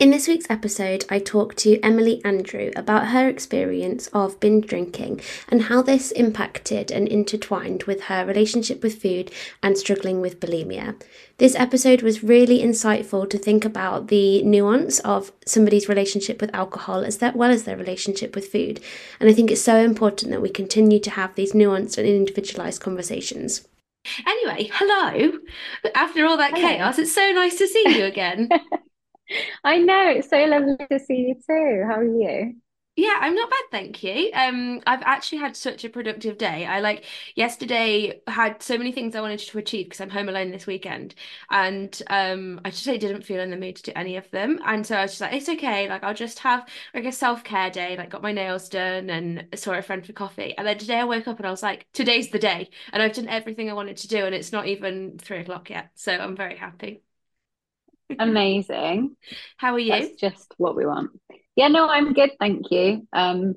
In this week's episode, I talked to Emily Andrew about her experience of binge drinking and how this impacted and intertwined with her relationship with food and struggling with bulimia. This episode was really insightful to think about the nuance of somebody's relationship with alcohol as well as their relationship with food. And I think it's so important that we continue to have these nuanced and individualized conversations. Anyway, hello. After all that hello. chaos, it's so nice to see you again. I know it's so lovely to see you too. How are you? Yeah, I'm not bad, thank you. Um, I've actually had such a productive day. I like yesterday had so many things I wanted to achieve because I'm home alone this weekend, and um, I just I didn't feel in the mood to do any of them. And so I was just like, it's okay. Like I'll just have like a self care day. Like got my nails done and saw a friend for coffee. And then today I woke up and I was like, today's the day, and I've done everything I wanted to do, and it's not even three o'clock yet. So I'm very happy. Amazing. How are you? That's just what we want. Yeah, no, I'm good, thank you. Um,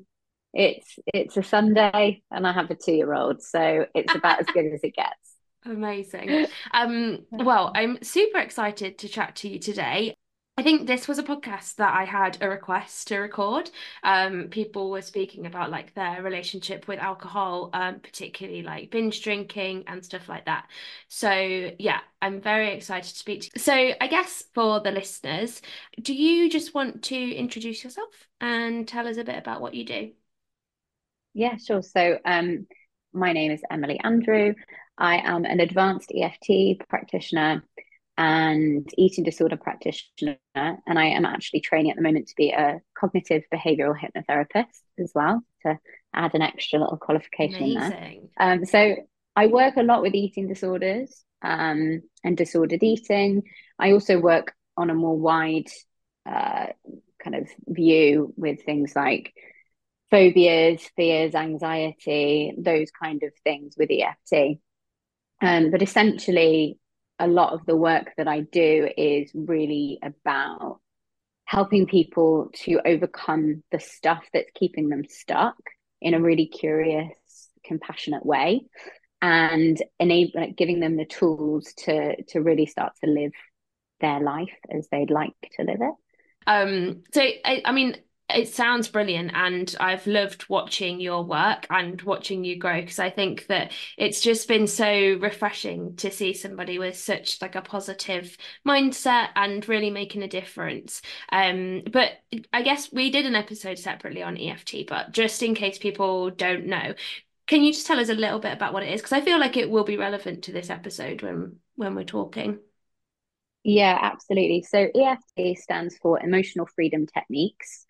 it's it's a Sunday and I have a two year old, so it's about as good as it gets. Amazing. Um, well, I'm super excited to chat to you today. I think this was a podcast that I had a request to record. Um, people were speaking about like their relationship with alcohol, um, particularly like binge drinking and stuff like that. So yeah, I'm very excited to speak to you. So I guess for the listeners, do you just want to introduce yourself and tell us a bit about what you do? Yeah, sure. So um, my name is Emily Andrew. I am an advanced EFT practitioner and eating disorder practitioner. And I am actually training at the moment to be a cognitive behavioral hypnotherapist as well, to add an extra little qualification Amazing. there. Um, so I work a lot with eating disorders um, and disordered eating. I also work on a more wide uh, kind of view with things like phobias, fears, anxiety, those kind of things with EFT. Um, but essentially, a lot of the work that I do is really about helping people to overcome the stuff that's keeping them stuck in a really curious, compassionate way and enable like, giving them the tools to to really start to live their life as they'd like to live it. Um so I, I mean it sounds brilliant and I've loved watching your work and watching you grow because I think that it's just been so refreshing to see somebody with such like a positive mindset and really making a difference. Um but I guess we did an episode separately on EFT but just in case people don't know can you just tell us a little bit about what it is because I feel like it will be relevant to this episode when when we're talking. Yeah, absolutely. So EFT stands for Emotional Freedom Techniques.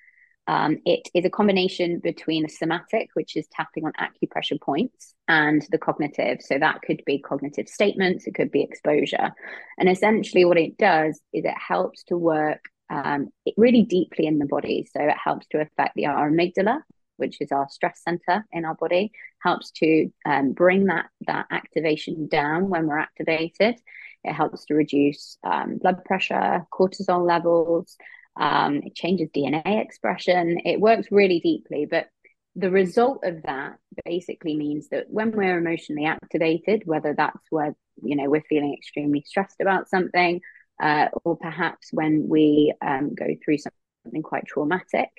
Um, it is a combination between the somatic, which is tapping on acupressure points, and the cognitive. So that could be cognitive statements, it could be exposure. And essentially, what it does is it helps to work um, really deeply in the body. So it helps to affect the our amygdala, which is our stress center in our body, helps to um, bring that that activation down when we're activated. It helps to reduce um, blood pressure, cortisol levels, um, it changes DNA expression. It works really deeply, but the result of that basically means that when we're emotionally activated, whether that's where you know we're feeling extremely stressed about something, uh, or perhaps when we um, go through something quite traumatic,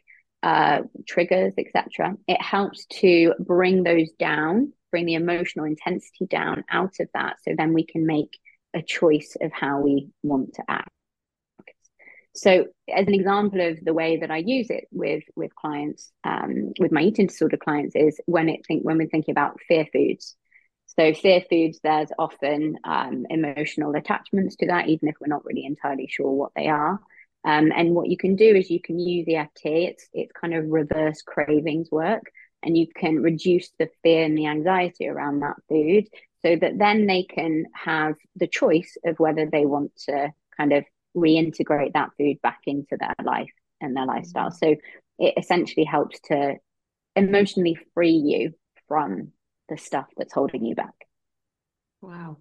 uh, triggers, etc., it helps to bring those down, bring the emotional intensity down out of that, so then we can make a choice of how we want to act. So, as an example of the way that I use it with with clients, um, with my eating disorder clients, is when it think when we're thinking about fear foods. So, fear foods, there's often um, emotional attachments to that, even if we're not really entirely sure what they are. Um, and what you can do is you can use EFT. It's it's kind of reverse cravings work, and you can reduce the fear and the anxiety around that food, so that then they can have the choice of whether they want to kind of reintegrate that food back into their life and their lifestyle. So it essentially helps to emotionally free you from the stuff that's holding you back. Wow.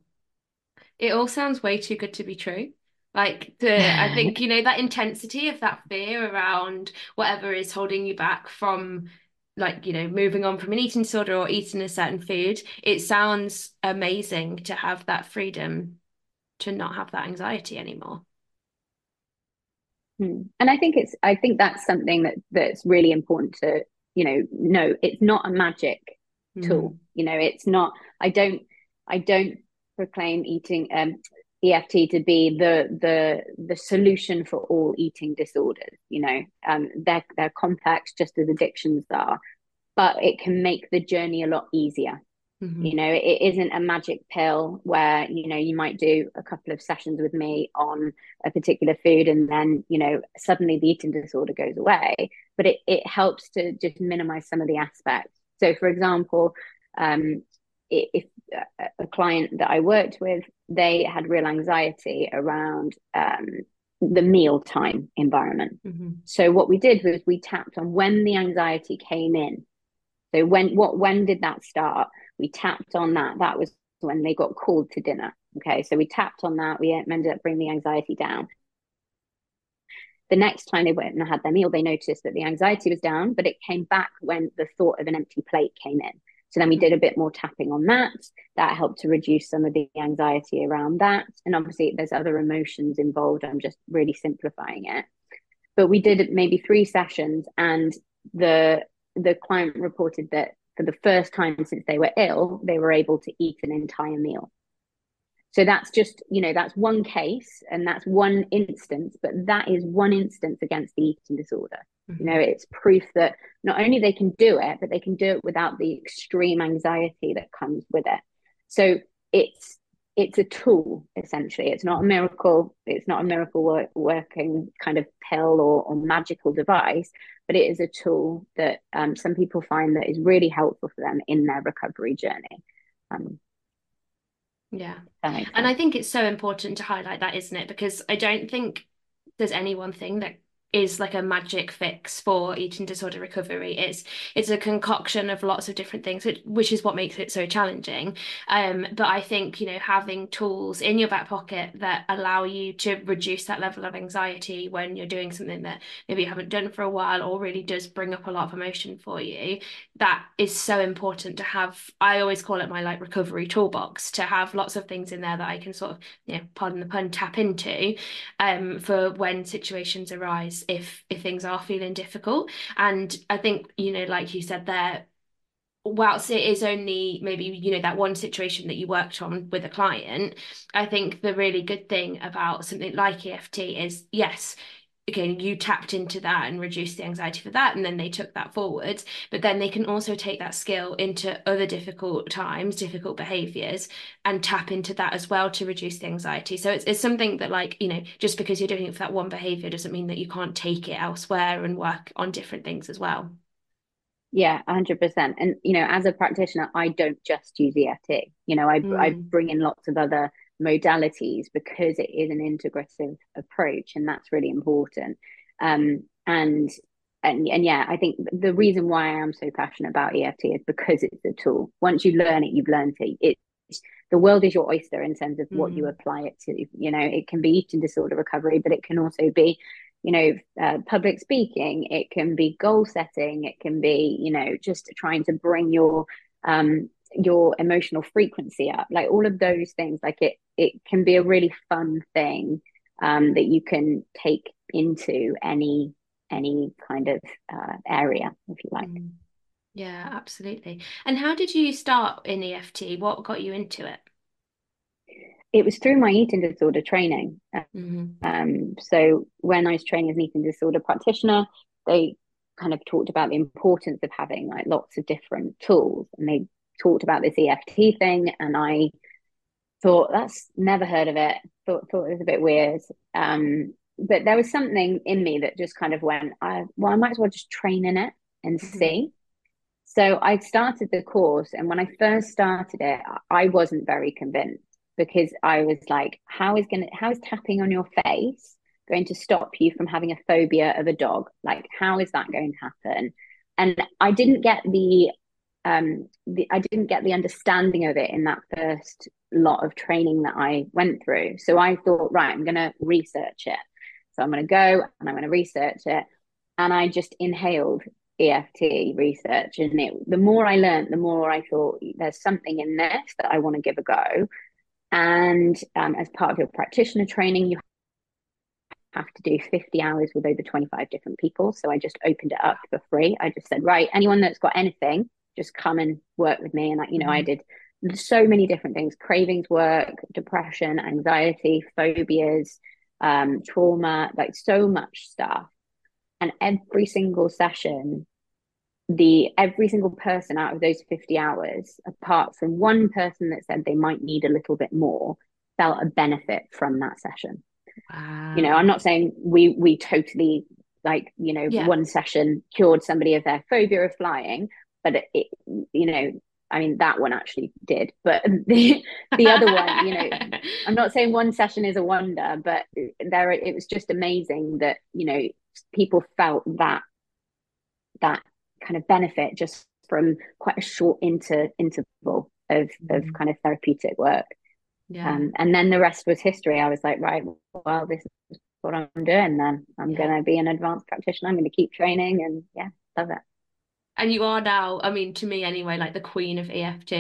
It all sounds way too good to be true. Like the, I think, you know, that intensity of that fear around whatever is holding you back from like, you know, moving on from an eating disorder or eating a certain food, it sounds amazing to have that freedom to not have that anxiety anymore. Hmm. And I think it's I think that's something that that's really important to, you know, know it's not a magic tool. Mm. You know, it's not I don't I don't proclaim eating um EFT to be the the the solution for all eating disorders. You know, um, they're they're complex, just as addictions are, but it can make the journey a lot easier. Mm-hmm. You know, it isn't a magic pill where you know you might do a couple of sessions with me on a particular food and then you know suddenly the eating disorder goes away. But it it helps to just minimize some of the aspects. So, for example, um, if a client that I worked with, they had real anxiety around um, the mealtime environment. Mm-hmm. So what we did was we tapped on when the anxiety came in. So when what when did that start? We tapped on that. That was when they got called to dinner. Okay, so we tapped on that. We ended up bringing the anxiety down. The next time they went and had their meal, they noticed that the anxiety was down, but it came back when the thought of an empty plate came in. So then we did a bit more tapping on that. That helped to reduce some of the anxiety around that. And obviously, there's other emotions involved. I'm just really simplifying it. But we did maybe three sessions, and the the client reported that for the first time since they were ill, they were able to eat an entire meal. So that's just, you know, that's one case and that's one instance, but that is one instance against the eating disorder. Mm-hmm. You know, it's proof that not only they can do it, but they can do it without the extreme anxiety that comes with it. So it's it's a tool essentially. It's not a miracle. It's not a miracle work, working kind of pill or, or magical device, but it is a tool that um, some people find that is really helpful for them in their recovery journey. Um, yeah. And I think it's so important to highlight that, isn't it? Because I don't think there's any one thing that is like a magic fix for eating disorder recovery. It's it's a concoction of lots of different things, which, which is what makes it so challenging. Um, but I think you know having tools in your back pocket that allow you to reduce that level of anxiety when you're doing something that maybe you haven't done for a while or really does bring up a lot of emotion for you. That is so important to have. I always call it my like recovery toolbox to have lots of things in there that I can sort of you know pardon the pun tap into um, for when situations arise if if things are feeling difficult. And i think you know like you said there whilst it is only maybe you know that one situation that you worked on with a client i think the really good thing about something like eft is yes again you tapped into that and reduced the anxiety for that and then they took that forwards. But then they can also take that skill into other difficult times difficult behaviors and tap into that as well to reduce the anxiety. So it's, it's something that like you know just because you're doing it for that one behavior doesn't mean that you can't take it elsewhere and work on different things as well. Yeah 100% and you know as a practitioner i don't just use eft you know i, mm. I bring in lots of other modalities because it is an integrative approach and that's really important. Um, and and and yeah i think the reason why i am so passionate about eft is because it's a tool. Once you learn it you've learned it. It's the world is your oyster in terms of what mm. you apply it to. You know it can be eating disorder recovery but it can also be you know uh, public speaking. It can be goal setting. It can be you know just trying to bring your um your emotional frequency up. Like all of those things like it it can be a really fun thing um, that you can take into any any kind of uh, area if you like. Mm. yeah absolutely. And how did you start in eft what got you into it? It was through my eating disorder training. Mm-hmm. um, so when i was training as an eating disorder practitioner they kind of talked about the importance of having like lots of different tools and they talked about this EFT thing, and I thought that's never heard of it. Thought thought it was a bit weird. Um, but there was something in me that just kind of went, I well, I might as well just train in it and mm-hmm. see. So I started the course, and when I first started it, I wasn't very convinced because I was like, how is gonna how is tapping on your face going to stop you from having a phobia of a dog? Like, how is that going to happen? And I didn't get the um the, I didn't get the understanding of it in that first lot of training that I went through. So I thought, right, I'm gonna research it. So I'm gonna go and I'm gonna research it. And I just inhaled EFT research. And it, the more I learned, the more I thought there's something in this that I want to give a go. And um, as part of your practitioner training, you have to do 50 hours with over 25 different people. So I just opened it up for free. I just said, right, anyone that's got anything, just come and work with me. And, I, you know, mm-hmm. I did so many different things cravings work, depression, anxiety, phobias, um, trauma, like so much stuff. And every single session, the every single person out of those 50 hours, apart from one person that said they might need a little bit more, felt a benefit from that session. Wow. You know, I'm not saying we we totally like, you know, yeah. one session cured somebody of their phobia of flying, but it, it you know, I mean that one actually did, but the the other one, you know, I'm not saying one session is a wonder, but there it was just amazing that, you know, people felt that that kind of benefit just from quite a short inter interval of mm-hmm. of kind of therapeutic work. Yeah. Um, and then the rest was history. I was like, right, well, this is what I'm doing then. I'm yeah. going to be an advanced practitioner. I'm going to keep training and yeah, love it and you are now i mean to me anyway like the queen of eft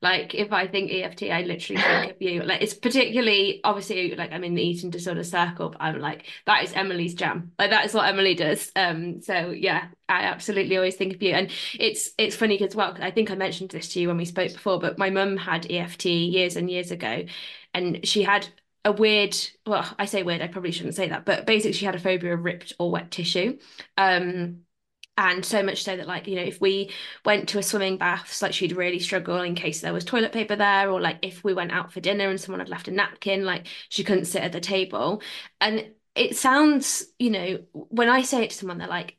like if i think eft i literally think of you. Like it's particularly obviously like i'm in the eating disorder circle but i'm like that is emily's jam. Like that is what emily does. Um so yeah i absolutely always think of you. And it's it's funny as well i think i mentioned this to you when we spoke before but my mum had eft years and years ago and she had a weird well i say weird i probably shouldn't say that but basically she had a phobia of ripped or wet tissue. Um and so much so that like you know if we went to a swimming baths like she'd really struggle in case there was toilet paper there or like if we went out for dinner and someone had left a napkin like she couldn't sit at the table and it sounds you know when i say it to someone they're like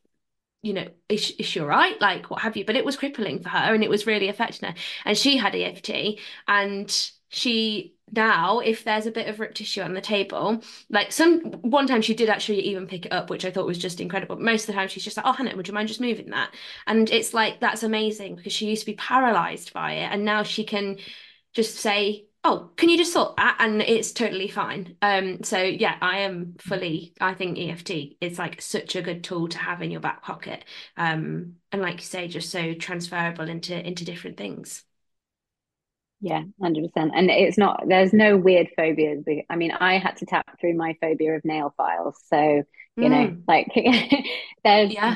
you know, is, is she all right? Like, what have you? But it was crippling for her and it was really affecting her. And she had EFT and she now if there's a bit of ripped tissue on the table like some one time she did actually even pick it up which i thought was just incredible. Most of the time she's just like oh hannah would you mind just moving that? And it's like that's amazing because she used to be paralyzed by it and now she can just say oh can you just sort that? And it's totally fine. Um so yeah i am fully i think eft is like such a good tool to have in your back pocket um and like you say just so transferable into into different things yeah, 100%. And it's not, there's no weird phobias. I mean, I had to tap through my phobia of nail files. So, you mm. know, like there's, yeah.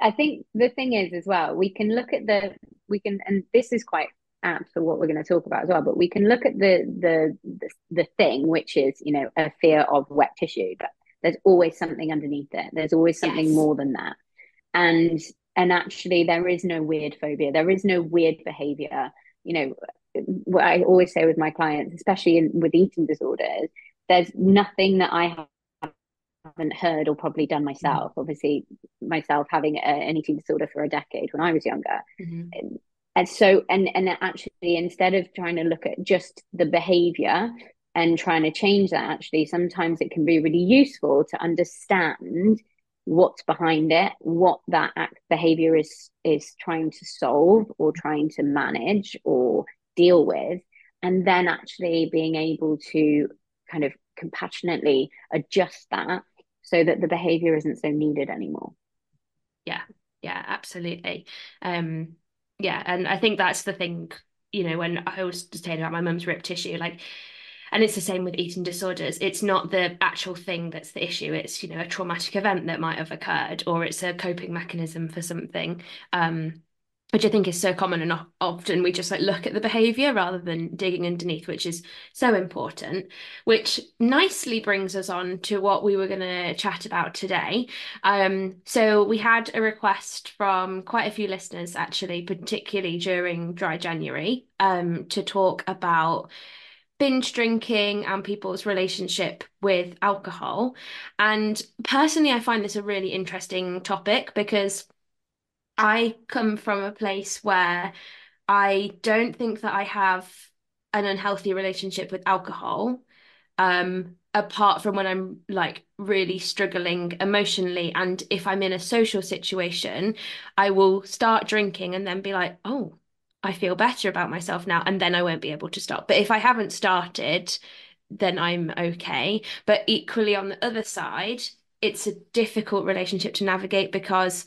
I think the thing is as well, we can look at the, we can, and this is quite apt for what we're going to talk about as well, but we can look at the, the, the, the thing, which is, you know, a fear of wet tissue, but there's always something underneath it. There's always something yes. more than that. And, and actually there is no weird phobia. There is no weird behavior you know what I always say with my clients, especially in, with eating disorders, there's nothing that I haven't heard or probably done myself. Mm-hmm. Obviously, myself having a, an eating disorder for a decade when I was younger. Mm-hmm. And, so, and and actually, instead of trying to look at just the behavior and trying to change that, actually, sometimes it can be really useful to understand what's behind it, what that behavior is is trying to solve or trying to manage or deal with and then actually being able to kind of compassionately adjust that so that the behavior isn't so needed anymore. Yeah yeah absolutely. Um yeah and i think that's the thing you know when i was saying about my mum's ripped tissue like and it's the same with eating disorders. It's not the actual thing that's the issue. It's you know a traumatic event that might have occurred or it's a coping mechanism for something. Um which I think is so common and often we just like look at the behavior rather than digging underneath, which is so important. Which nicely brings us on to what we were going to chat about today. Um, so we had a request from quite a few listeners, actually, particularly during dry January, um, to talk about binge drinking and people's relationship with alcohol. And personally, I find this a really interesting topic because I come from a place where I don't think that I have an unhealthy relationship with alcohol. Um, apart from when I'm like really struggling emotionally. And if I'm in a social situation, I will start drinking and then be like, oh, I feel better about myself now. And then I won't be able to stop. But if I haven't started, then I'm okay. But equally, on the other side, it's a difficult relationship to navigate because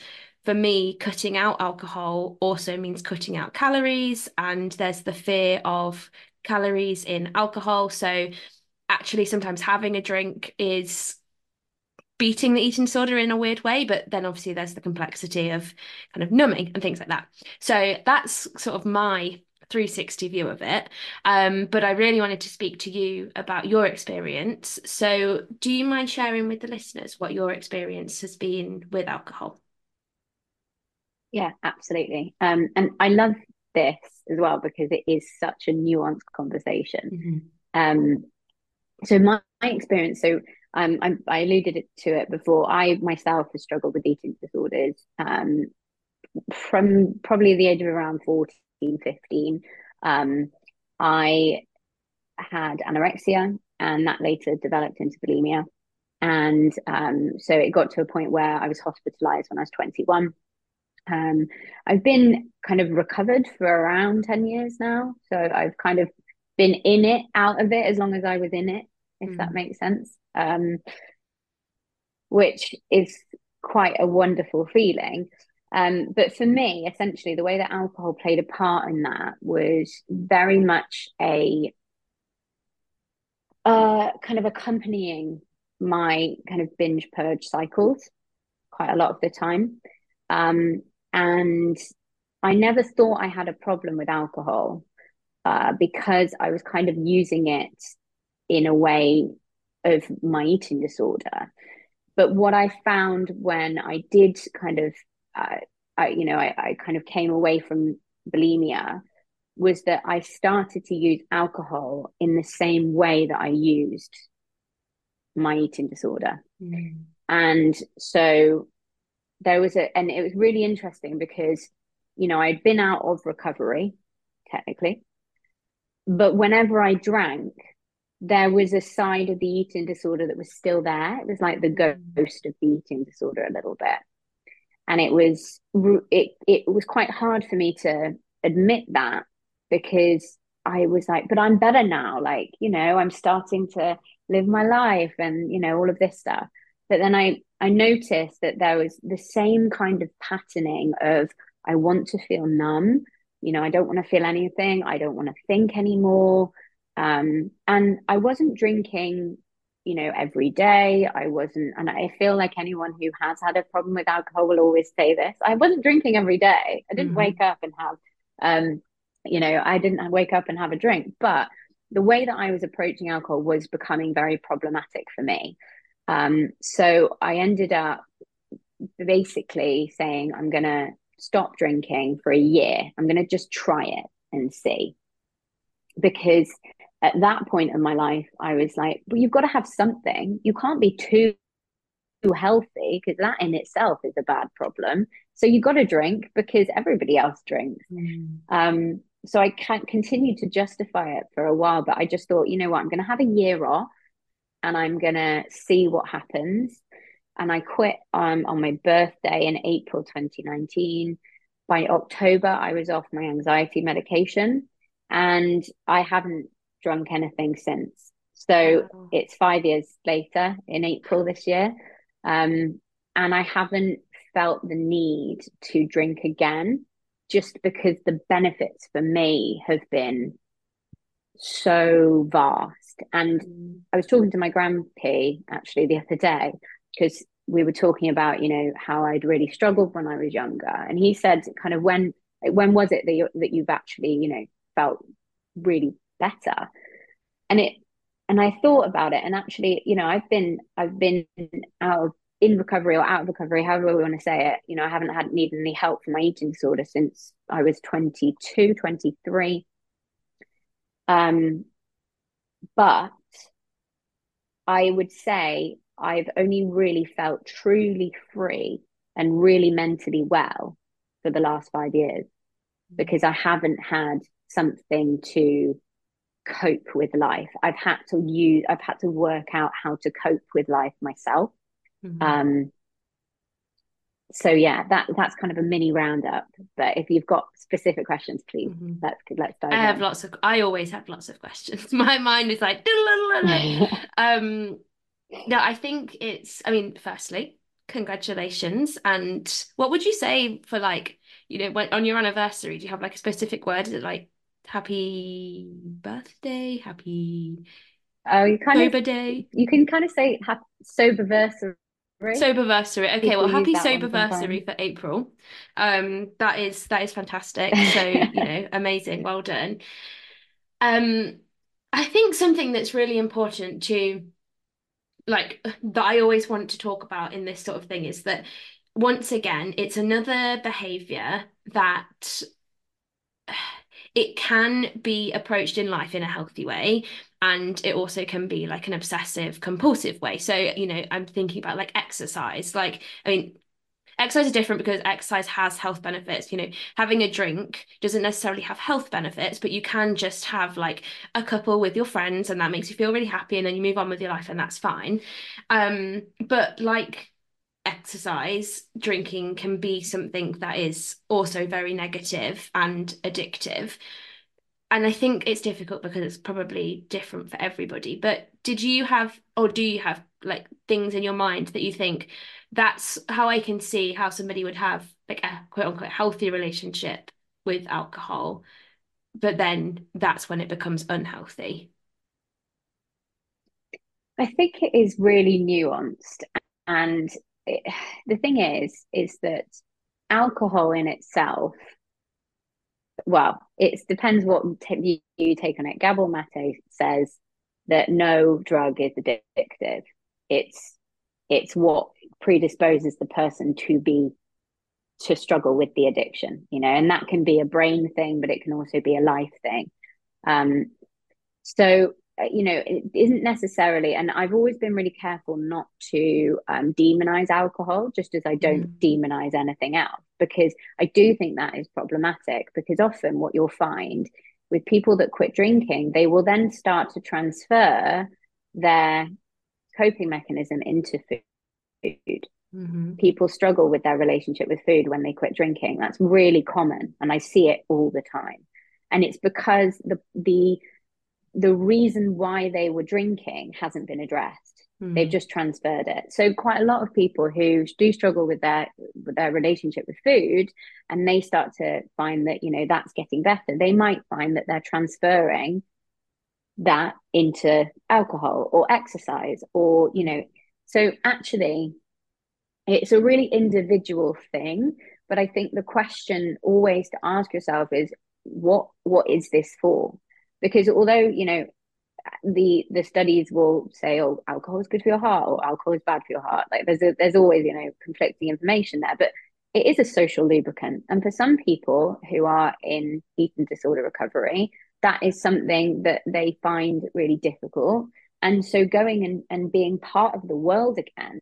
for me, cutting out alcohol also means cutting out calories, and there's the fear of calories in alcohol. So actually sometimes having a drink is beating the eating disorder in a weird way but then obviously there's the complexity of kind of numbing and things like that. So that's sort of my 360 view of it. Um, but i really wanted to speak to you about your experience. So do you mind sharing with the listeners what your experience has been with alcohol yeah absolutely. Um, and i love this as well because it is such a nuanced conversation. Mm-hmm. um, so my, my experience so um, I, I, alluded to it before. I myself have struggled with eating disorders um, from probably the age of around 14 15 um, i had anorexia and that later developed into bulimia. And um, so it got to a point where i was hospitalized when i was 21 um, I've been kind of recovered for around 10 years now. So I've kind of been in it, out of it, as long as I was in it if mm. that makes sense. Um, which is quite a wonderful feeling. Um, but for me, essentially, the way that alcohol played a part in that was very much a uh, kind of accompanying my kind of binge purge cycles quite a lot of the time. Um, and I never thought I had a problem with alcohol uh, because I was kind of using it in a way of my eating disorder. But what I found when I did kind of, uh, I, you know, I, I kind of came away from bulimia was that I started to use alcohol in the same way that I used my eating disorder. Mm. And so there was a, and it was really interesting because, you know, I'd been out of recovery, technically, but whenever I drank, there was a side of the eating disorder that was still there. It was like the ghost of the eating disorder a little bit. And it was it it was quite hard for me to admit that because I was like, but I'm better now. Like, you know, I'm starting to live my life and, you know, all of this stuff. But then I I noticed that there was the same kind of patterning of I want to feel numb. You know, I don't want to feel anything. I don't want to think anymore. Um, and I wasn't drinking, you know, every day. I wasn't, and I feel like anyone who has had a problem with alcohol will always say this. I wasn't drinking every day. I didn't mm-hmm. wake up and have, um, you know, I didn't wake up and have a drink. But the way that I was approaching alcohol was becoming very problematic for me. Um, so I ended up basically saying, I'm going to stop drinking for a year. I'm going to just try it and see. Because at that point in my life, I was like, well, you've got to have something. You can't be too too healthy because that in itself is a bad problem. So you've got to drink because everybody else drinks. Mm. Um, so I can't continue to justify it for a while, but I just thought, you know what, I'm going to have a year off and I'm going to see what happens. And I quit um, on my birthday in April 2019. By October, I was off my anxiety medication and I haven't drunk anything since. So wow. it's five years later in April this year. Um, and I haven't felt the need to drink again just because the benefits for me have been so vast. And mm. I was talking to my grandpa actually the other day because we were talking about, you know, how I'd really struggled when I was younger. And he said, kind of, when when was it that you that you've actually, you know, felt really better and it and i thought about it and actually you know i've been i've been out of in recovery or out of recovery however we want to say it you know i haven't had needed any help for my eating disorder since i was 22 23 um but i would say i've only really felt truly free and really mentally well for the last five years because i haven't had something to cope with life. I've had to use, I've had to work out how to cope with life myself. Mm-hmm. Um, so yeah, that that's kind of a mini roundup. But if you've got specific questions, please mm-hmm. let's let's dive. I in. have lots of. I always have lots of questions. My mind is like. um, no, I think it's. I mean, firstly, congratulations. And what would you say for like you know when on your anniversary? Do you have like a specific word? Is it like happy birthday, happy oh, you kind sober of, day? You can kind of say happy soberversary. Soberversary. Okay, People well, happy soberversary for April. Um, that is that is fantastic. So you know, amazing. Well done. Um, I think something that's really important to like that I always want to talk about in this sort of thing is that once again, it's another behavior that it can be approached in life in a healthy way and it also can be like an obsessive compulsive way. So you know i'm thinking about like exercise. Like i mean exercise is different because exercise has health benefits. You know having a drink doesn't necessarily have health benefits but you can just have like a couple with your friends and that makes you feel really happy and then you move on with your life and that's fine. Um but like exercise, drinking can be something that is also very negative and addictive. And I think it's difficult because it's probably different for everybody. But did you have, or do you have, like things in your mind that you think that's how I can see how somebody would have like a quote unquote healthy relationship with alcohol, but then that's when it becomes unhealthy? I think it is really nuanced and it, the thing is, is that alcohol in itself, well, it depends what t- you take on it. Gabor Mate says that no drug is addictive. It's it's what predisposes the person to be to struggle with the addiction, you know, and that can be a brain thing, but it can also be a life thing. Um, so you know, it isn't necessarily, and I've always been really careful not to um, demonize alcohol, just as I don't mm. demonize anything else, because I do think that is problematic. Because often what you'll find with people that quit drinking, they will then start to transfer their coping mechanism into food. Mm-hmm. People struggle with their relationship with food when they quit drinking. That's really common, and I see it all the time. And it's because the the the reason why they were drinking hasn't been addressed. Mm. They've just transferred it. So quite a lot of people who do struggle with their with their relationship with food and they start to find that, you know, that's getting better, they might find that they're transferring that into alcohol or exercise or, you know, so actually it's a really individual thing. But I think the question always to ask yourself is what what is this for? Because although you know the the studies will say oh alcohol is good for your heart or alcohol is bad for your heart like there's a, there's always you know conflicting information there. But it is a social lubricant. And for some people who are in eating disorder recovery that is something that they find really difficult. And so going and, and being part of the world again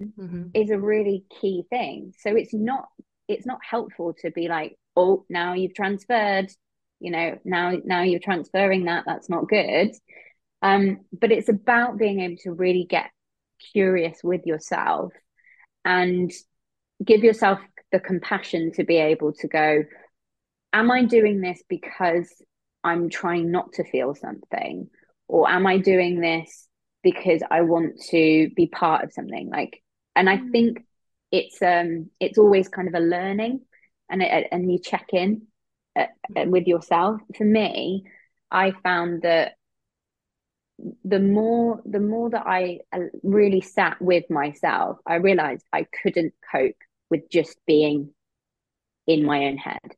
mm-hmm. is a really key thing. So it's not it's not helpful to be like oh now you've transferred you know now now you're transferring that that's not good. Um but it's about being able to really get curious with yourself and give yourself the compassion to be able to go am i doing this because i'm trying not to feel something? Or am i doing this because i want to be part of something? Like and i mm. think it's um it's always kind of a learning and it, and you check in uh, uh, with yourself. For me i found that the more the more that i uh, really sat with myself i realized i couldn't cope with just being in my own head.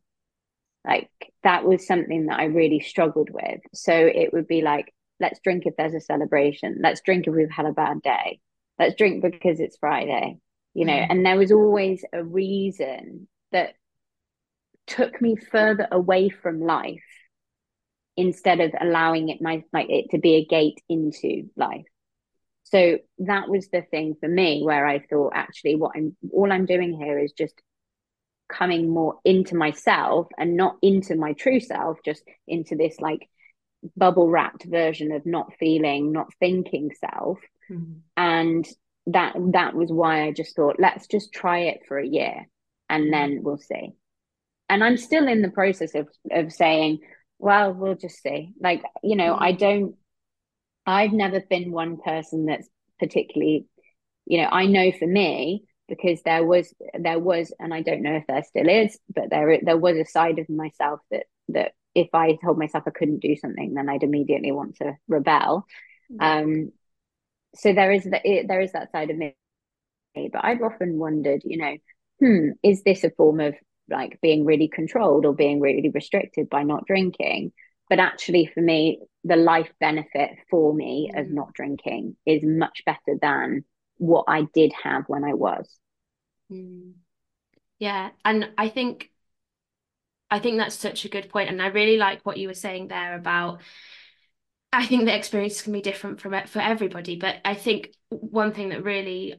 Like that was something that i really struggled with. So it would be like let's drink if there's a celebration. Let's drink if we've had a bad day. Let's drink because it's friday you know? Mm. and there was always a reason that took me further away from life instead of allowing it my like it to be a gate into life so that was the thing for me where i thought actually what i'm all i'm doing here is just coming more into myself and not into my true self just into this like bubble wrapped version of not feeling, not thinking self. Mm-hmm. And that that was why I just thought, let's just try it for a year and mm-hmm. then we'll see. And I'm still in the process of of saying, well, we'll just see. Like, you know. I don't I've never been one person that's particularly, you know, I know for me, because there was there was and I don't know if there still is, but there there was a side of myself that that if I told myself I couldn't do something, then I'd immediately want to rebel. Um, so there is that there is that side of me, but I've often wondered, you know, hmm, is this a form of like being really controlled or being really restricted by not drinking? But actually, for me, the life benefit for me mm. of not drinking is much better than what I did have when I was. Mm. Yeah, and I think I think that's such a good point, and I really like what you were saying there about. I think the experience can be different from it for everybody, but I think one thing that really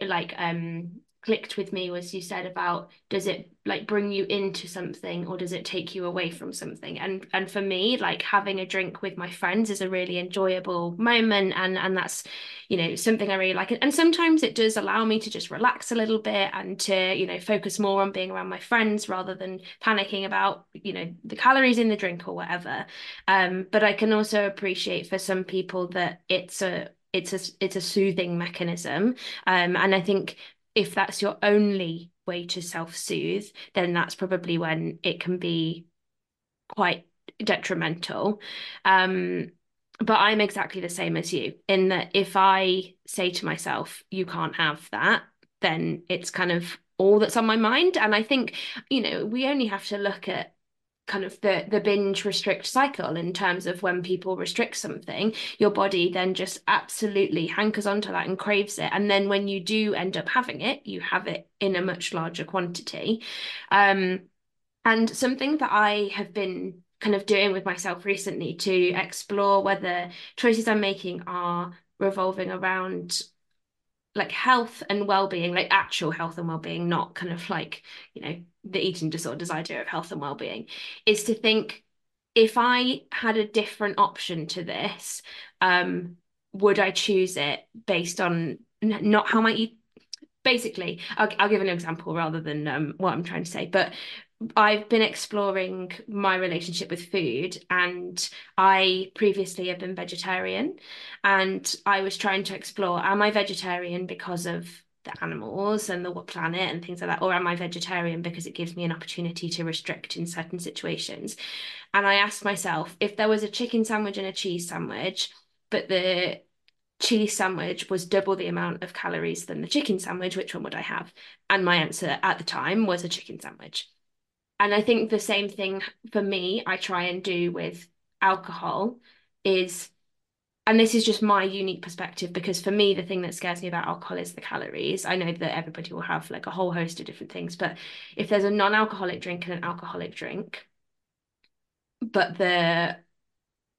like um clicked with me was you said about does it like bring you into something or does it take you away from something? And and for me like having a drink with my friends is a really enjoyable moment and and that's you know something I really like. And sometimes it does allow me to just relax a little bit and to you know focus more on being around my friends rather than panicking about you know the calories in the drink or whatever. Um but I can also appreciate for some people that it's a it's a it's a soothing mechanism. Um, and i think if that's your only way to self-soothe then that's probably when it can be quite detrimental. Um but i'm exactly the same as you in that if i say to myself you can't have that then it's kind of all that's on my mind. And i think you know we only have to look at kind of the the binge restrict cycle in terms of when people restrict something your body then just absolutely hankers onto that and craves it. And then when you do end up having it you have it in a much larger quantity. Um, and something that i have been kind of doing with myself recently to explore whether choices i'm making are revolving around like health and well-being like actual health and well-being not kind of like you know the eating disorders idea of health and well-being is to think if i had a different option to this um would i choose it based on not how much eat basically I'll, I'll give an example rather than um, what i'm trying to say but I've been exploring my relationship with food, and I previously have been vegetarian, and I was trying to explore: am I vegetarian because of the animals and the planet and things like that, or am I vegetarian because it gives me an opportunity to restrict in certain situations? And I asked myself if there was a chicken sandwich and a cheese sandwich, but the cheese sandwich was double the amount of calories than the chicken sandwich, which one would I have? And my answer at the time was a chicken sandwich and I think the same thing for me, I try and do with alcohol is, and this is just my unique perspective because for me, the thing that scares me about alcohol is the calories. I know that everybody will have like a whole host of different things, but if there's a non alcoholic drink and an alcoholic drink, but the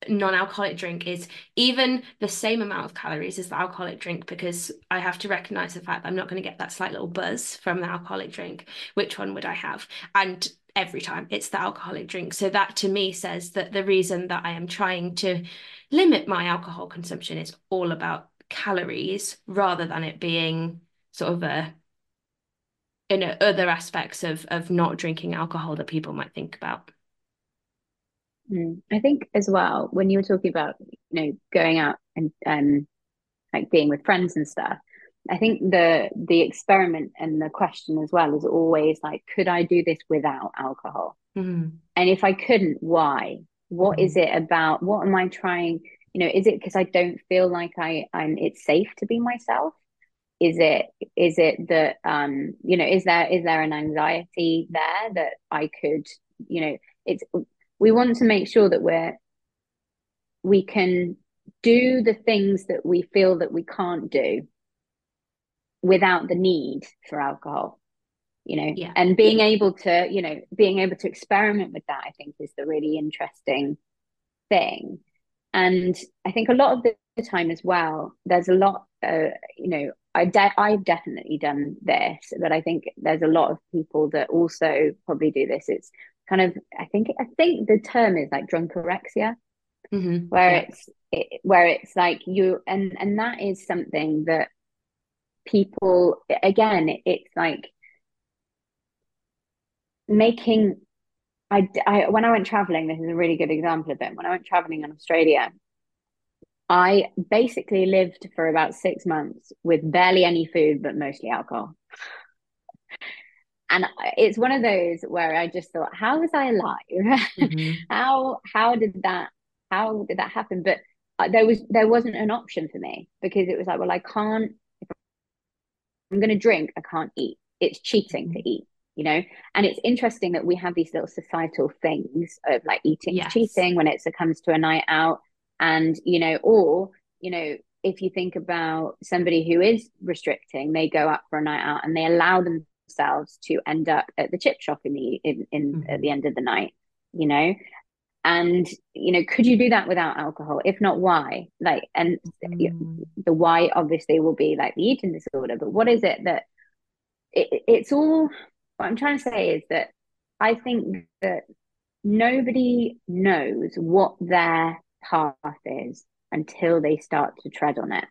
non-alcoholic drink is even the same amount of calories as the alcoholic drink because I have to recognize the fact that I'm not going to get that slight little buzz from the alcoholic drink. Which one would I have? And every time it's the alcoholic drink. So that to me says that the reason that I am trying to limit my alcohol consumption is all about calories rather than it being sort of a you know other aspects of of not drinking alcohol that people might think about. Mm. I think as well when you were talking about you know going out and um like being with friends and stuff I think the the experiment and the question as well is always like, could I do this without alcohol? Mm-hmm. And if I couldn't, why? What mm-hmm. is it about? What am I trying? You know, is it because I don't feel like I I'm it's safe to be myself? Is it is it that um you know is there is there an anxiety there that I could you know it's we want to make sure that we're we can do the things that we feel that we can't do without the need for alcohol you know yeah. and being able to you know being able to experiment with that i think is the really interesting thing and i think a lot of the time as well there's a lot uh, you know I de- I've definitely done this, but I think there's a lot of people that also probably do this. It's kind of I think I think the term is like drunkorexia, mm-hmm. where yeah. it's it, where it's like you and and that is something that people again it's like making I, I when I went traveling this is a really good example of it when I went traveling in Australia I basically lived for about six months with barely any food but mostly alcohol. And it's one of those where I just thought how was I alive? Mm-hmm. how how did that how did that happen? But uh, there was there wasn't an option for me because it was like well I can't I'm going to drink, I can't eat. It's cheating to mm-hmm. eat, you know? And it's interesting that we have these little societal things of like eating yes. cheating when it comes to a night out. And, you know, or, you know, if you think about somebody who is restricting, they go out for a night out and they allow themselves to end up at the chip shop in the in, in mm-hmm. at the end of the night, you know? And you know could you do that without alcohol? If not why? Like and mm. the why obviously will be like the eating disorder but what is it that it, it's all what i'm trying to say is that i think that nobody knows what their path is until they start to tread on it.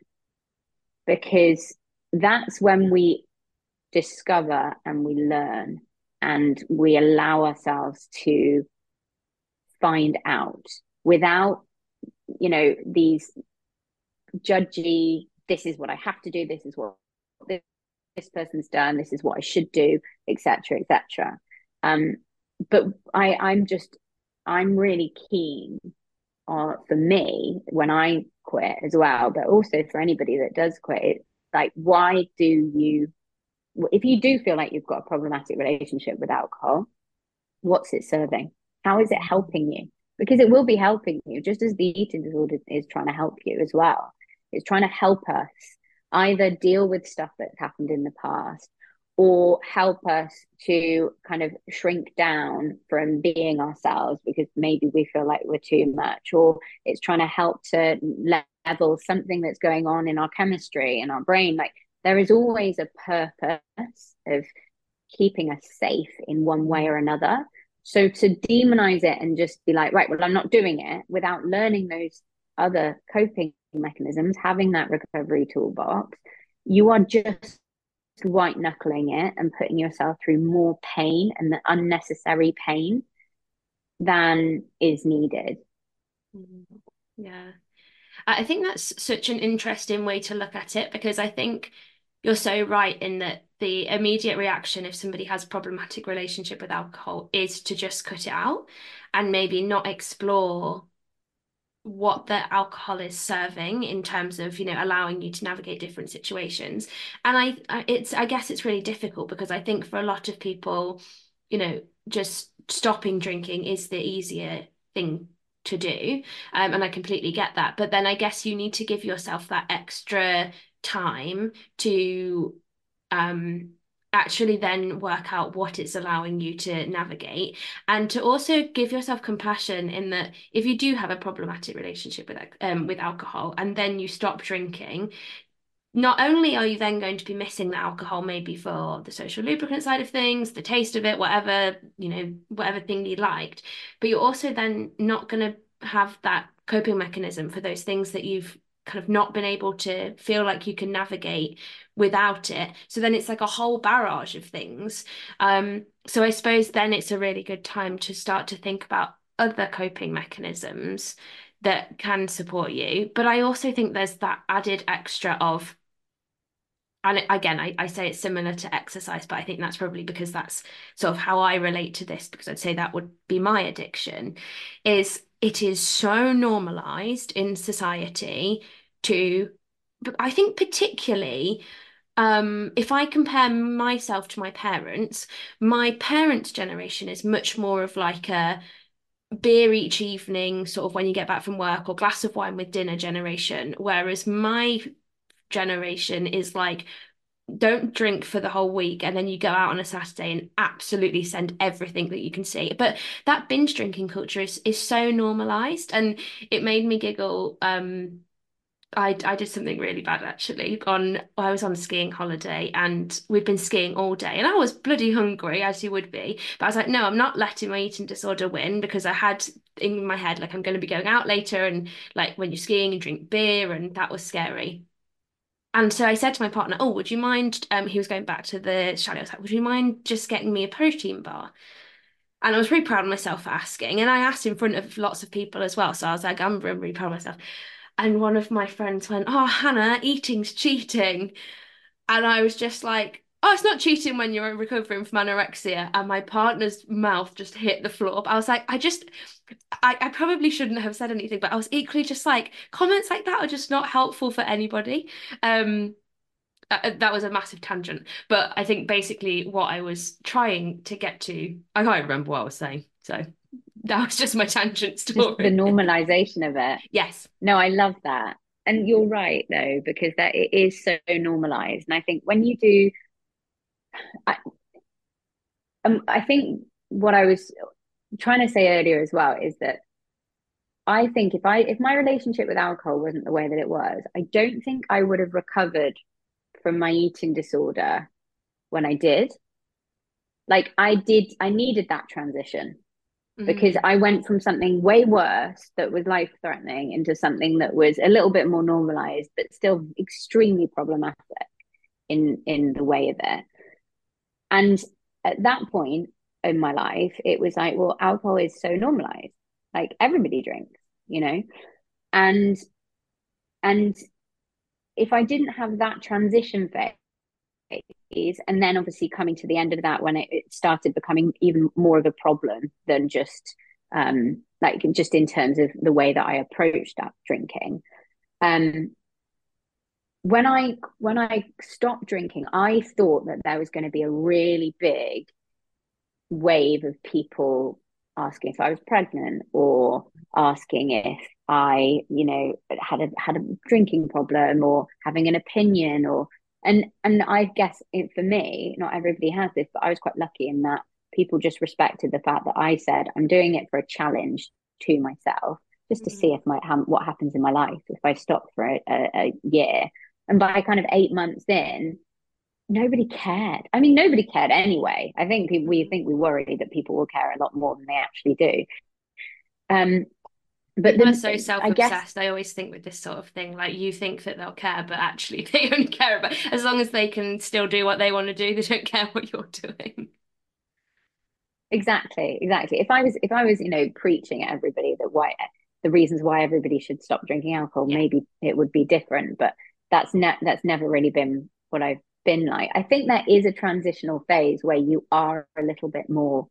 Because that's when we discover and we learn and we allow ourselves to find out without you know these judgy this is what i have to do this is what this, this person's done this is what i should do etc etc um but i i'm just i'm really keen uh, for me when i quit as well but also for anybody that does quit it's like why do you if you do feel like you've got a problematic relationship with alcohol what's it serving how is it helping you? Because it will be helping you, just as the eating disorder is trying to help you as well. It's trying to help us either deal with stuff that's happened in the past or help us to kind of shrink down from being ourselves because maybe we feel like we're too much, or it's trying to help to level something that's going on in our chemistry in our brain. Like there is always a purpose of keeping us safe in one way or another. So to demonize it and just be like, right, well, I'm not doing it without learning those other coping mechanisms, having that recovery toolbox, you are just white knuckling it and putting yourself through more pain and the unnecessary pain than is needed. Mm-hmm. Yeah. I think that's such an interesting way to look at it because I think you're so right in that the immediate reaction if somebody has problematic relationship with alcohol is to just cut it out and maybe not explore what the alcohol is serving in terms of you know allowing you to navigate different situations. And I, I it's i guess it's really difficult because i think for a lot of people you know just stopping drinking is the easier thing to do um, and i completely get that. But then i guess you need to give yourself that extra time to um, actually then work out what it's allowing you to navigate. And to also give yourself compassion in that if you do have a problematic relationship with um, with alcohol and then you stop drinking not only are you then going to be missing the alcohol maybe for the social lubricant side of things the taste of it whatever you know whatever thing you liked but you're also then not going to have that coping mechanism for those things that you've kind of not been able to feel like you can navigate without it. So then it's like a whole barrage of things. Um so i suppose then it's a really good time to start to think about other coping mechanisms that can support you. But i also think there's that added extra of and again I, I say it's similar to exercise but i think that's probably because that's sort of how i relate to this because i'd say that would be my addiction is it is so normalized in society to I think particularly um, if I compare myself to my parents, my parents' generation is much more of like a beer each evening, sort of when you get back from work, or glass of wine with dinner generation. Whereas my generation is like don't drink for the whole week and then you go out on a Saturday and absolutely send everything that you can see. But that binge drinking culture is is so normalized and it made me giggle. Um I I did something really bad actually. On I was on a skiing holiday and we'd been skiing all day and I was bloody hungry as you would be. But I was like, no, I'm not letting my eating disorder win because I had in my head like I'm going to be going out later and like when you're skiing and drink beer and that was scary. And so I said to my partner, "Oh, would you mind?" Um, he was going back to the chalet. I was like, "Would you mind just getting me a protein bar?" And I was really proud of myself for asking. And I asked in front of lots of people as well. So I was like, "I'm really, really proud of myself." And one of my friends went, "Oh, Hannah, eating's cheating," and I was just like, oh, it's not cheating when you're recovering from anorexia. And my partner's mouth just hit the floor. But I was like, I just, I, I probably shouldn't have said anything, but I was equally just like, comments like that are just not helpful for anybody. Um, uh, uh, that was a massive tangent. But I think basically what I was trying to get to, I can't remember what I was saying. So that was just my tangent story. Just the normalization of it. Yes. No, I love that. And you're right though, because that it is so normalized. And I think when you do I, um, I think what I was trying to say earlier as well is that I think if I if my relationship with alcohol wasn't the way that it was, I don't think I would have recovered from my eating disorder when I did. Like I did, I needed that transition mm-hmm. because I went from something way worse that was life threatening into something that was a little bit more normalized, but still extremely problematic in in the way of it. And at that point in my life, it was like, well, alcohol is so normalized. Like everybody drinks, you know? And and if I didn't have that transition phase, and then obviously coming to the end of that when it, it started becoming even more of a problem than just um like just in terms of the way that I approached that drinking. Um when I when I stopped drinking, I thought that there was going to be a really big wave of people asking if I was pregnant or asking if I, you know, had a had a drinking problem or having an opinion or and and I guess it, for me, not everybody has this, but I was quite lucky in that people just respected the fact that I said I'm doing it for a challenge to myself, just to mm-hmm. see if my what happens in my life if I stop for a, a, a year and by kind of eight months in, nobody cared. I mean, nobody cared anyway. I think people, we think we worry that people will care a lot more than they actually do. Um, but they're so self-obsessed. I, guess, I always think with this sort of thing, like you think that they'll care, but actually they only care about as long as they can still do what they want to do. They don't care what you're doing. Exactly, exactly. If I was, if I was, you know, preaching at everybody that why the reasons why everybody should stop drinking alcohol, yeah. maybe it would be different. But that's ne- that's never really been what I've been like. I think there is a transitional phase where you are a little bit more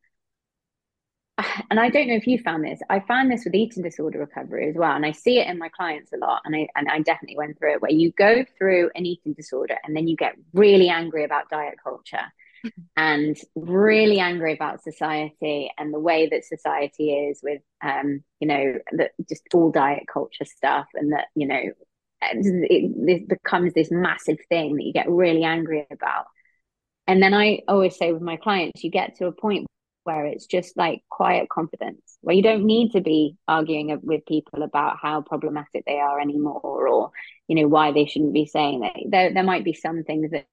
and I don't know if you found this. I found this with eating disorder recovery as well, and I see it in my clients a lot. And I and I definitely went through it where you go through an eating disorder and then you get really angry about diet culture, and really angry about society and the way that society is with, um, you know, that just all diet culture stuff, and that you know it, it becomes this massive thing that you get really angry about. And then I always say with my clients, you get to a point where it's just like quiet confidence, where you don't need to be arguing with people about how problematic they are anymore, or you know why they shouldn't be saying that. There, there might be some things that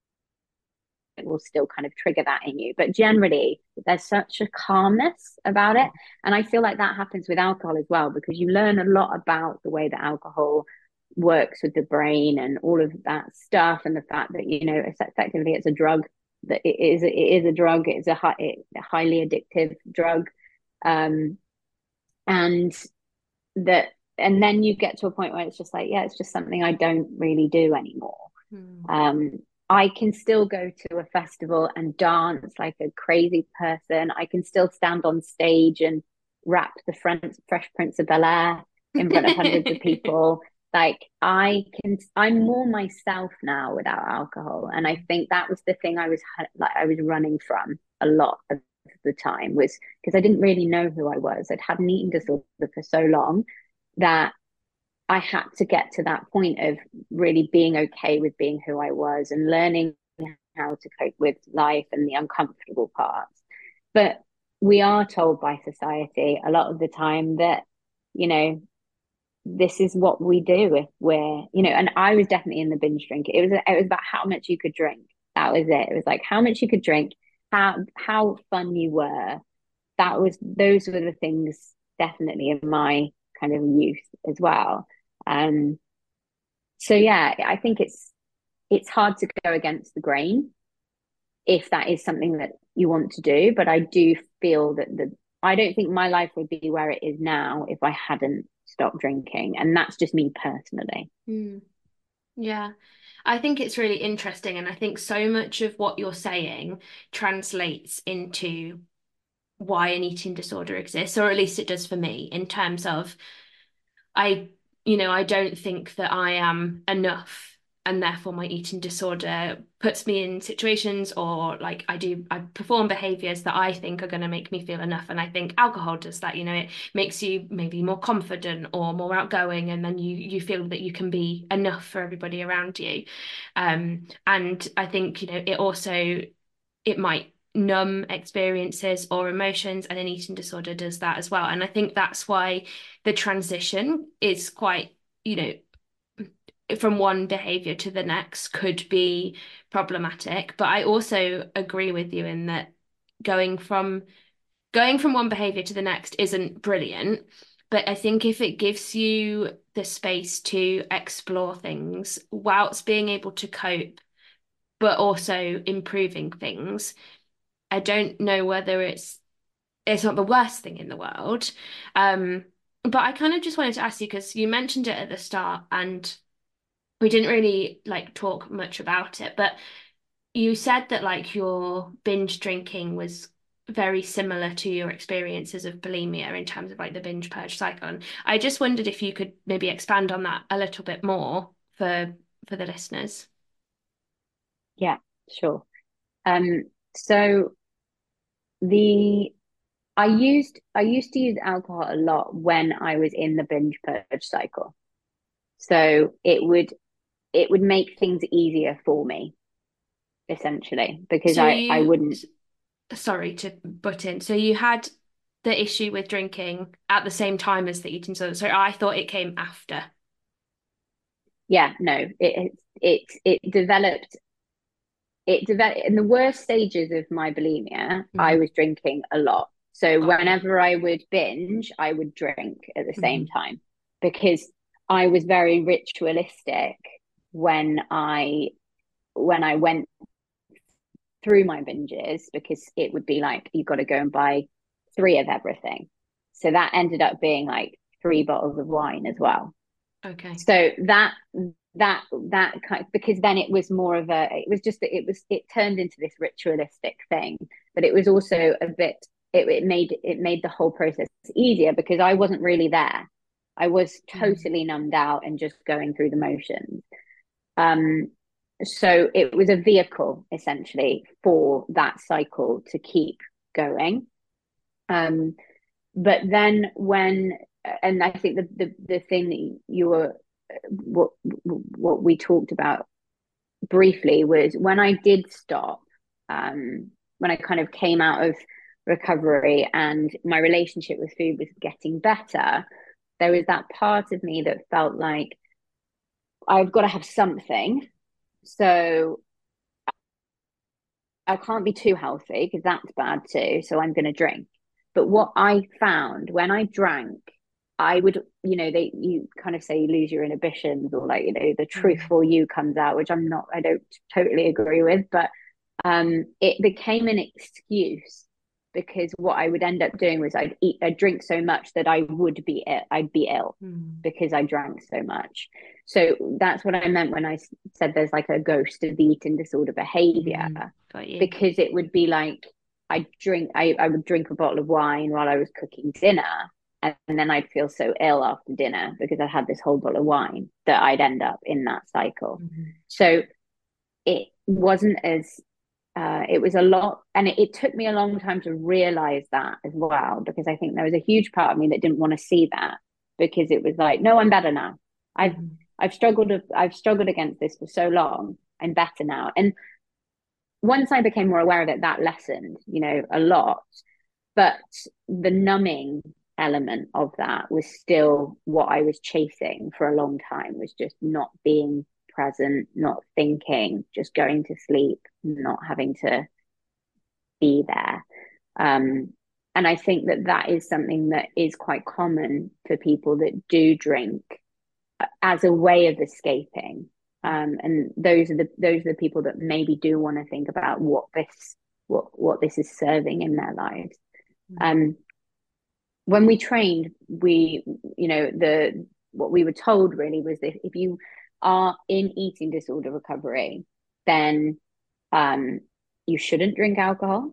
will still kind of trigger that in you, but generally there's such a calmness about it, and I feel like that happens with alcohol as well because you learn a lot about the way that alcohol works with the brain and all of that stuff and the fact that you know effectively it's a drug that it is it is a drug it's a, high, a highly addictive drug. Um and that and then you get to a point where it's just like yeah it's just something i don't really do anymore. Mm. um i can still go to a festival and dance like a crazy person. I can still stand on stage and rap the French, fresh prince of bel air in front of hundreds of people like i mm. can i'm more myself now without alcohol and i think that was the thing i was like i was running from a lot of the time was because i didn't really know who i was. I'd had an eating disorder for so long that i had to get to that point of really being okay with being who i was and learning how to cope with life and the uncomfortable parts. But we are told by society a lot of the time that you know this is what we do if we're you know and i was definitely in the binge drink it was it was about how much you could drink that was it it was like how much you could drink how how fun you were that was those were the things definitely in my kind of youth as well. Um, so yeah, I think it's it's hard to go against the grain if that is something that you want to do. But I do feel that the I don't think my life would be where it is now if I hadn't stopped drinking, and that's just me personally. Mm. Yeah. I think it's really interesting, and I think so much of what you're saying translates into why an eating disorder exists, or at least it does for me, in terms of I, you know, I don't think that I am enough and therefore my eating disorder puts me in situations or like I do I perform behaviors that I think are going to make me feel enough. And I think alcohol does that you know it makes you maybe more confident or more outgoing and then you you feel that you can be enough for everybody around you. Um and I think you know it also it might numb experiences or emotions and an eating disorder does that as well. And I think that's why the transition is quite you know from one behavior to the next could be problematic. But i also agree with you in that going from going from one behavior to the next isn't brilliant. But i think if it gives you the space to explore things whilst being able to cope but also improving things i don't know whether it's it's not the worst thing in the world. Um but i kind of just wanted to ask you because you mentioned it at the start and we didn't really like talk much about it, but you said that like your binge drinking was very similar to your experiences of bulimia in terms of like the binge purge cycle. And I just wondered if you could maybe expand on that a little bit more for for the listeners. Yeah, sure. Um, so the I used I used to use alcohol a lot when I was in the binge purge cycle. So it would it would make things easier for me essentially because so I, you, I wouldn't sorry to butt in so you had the issue with drinking at the same time as the eating disorder so I thought it came after yeah no it it it developed it developed in the worst stages of my bulimia mm-hmm. I was drinking a lot so okay. whenever I would binge I would drink at the same mm-hmm. time because I was very ritualistic when I when I went through my binges because it would be like you've got to go and buy three of everything. So that ended up being like three bottles of wine as well. Okay. So that that that kind of, because then it was more of a it was just that it was it turned into this ritualistic thing, but it was also a bit it, it made it made the whole process easier because I wasn't really there. I was mm. totally numbed out and just going through the motions. Um, so it was a vehicle essentially for that cycle to keep going. Um, but then when, and I think the, the, the thing that you were, what, what we talked about briefly was when I did stop, um, when I kind of came out of recovery and my relationship with food was getting better, there was that part of me that felt like I've got to have something. So I can't be too healthy because that's bad too. So I'm going to drink. But what I found when I drank, I would, you know, they you kind of say you lose your inhibitions or like, you know, the mm. truthful you comes out, which I'm not, I don't totally agree with, but um, it became an excuse because what I would end up doing was I'd eat, I'd drink so much that I would be ill. I'd be ill mm. because I drank so much. So that's what I meant when I said there's like a ghost of the eating disorder behavior, mm. because it would be like I drink, I, I would drink a bottle of wine while I was cooking dinner. And, and then I'd feel so ill after dinner because I'd had this whole bottle of wine that I'd end up in that cycle. Mm-hmm. So it wasn't as uh, it was a lot and it, it, took me a long time to realize that as well because i think there was a huge part of me that didn't want to see that because it was like no i'm better now. I've mm-hmm. i've struggled i've struggled against this for so long. I'm better now. And once i became more aware of it that lessened you know a lot. But the numbing element of that was still what i was chasing for a long time was just not being present, not thinking, just going to sleep, not having to be there. Um, and I think that that is something that is quite common for people that do drink as a way of escaping. Um, and those are the those are the people that maybe do want to think about what this what what this is serving in their lives. Mm-hmm. Um, when we trained, we you know the what we were told really was that if you are in eating disorder recovery, then um, you shouldn't drink alcohol.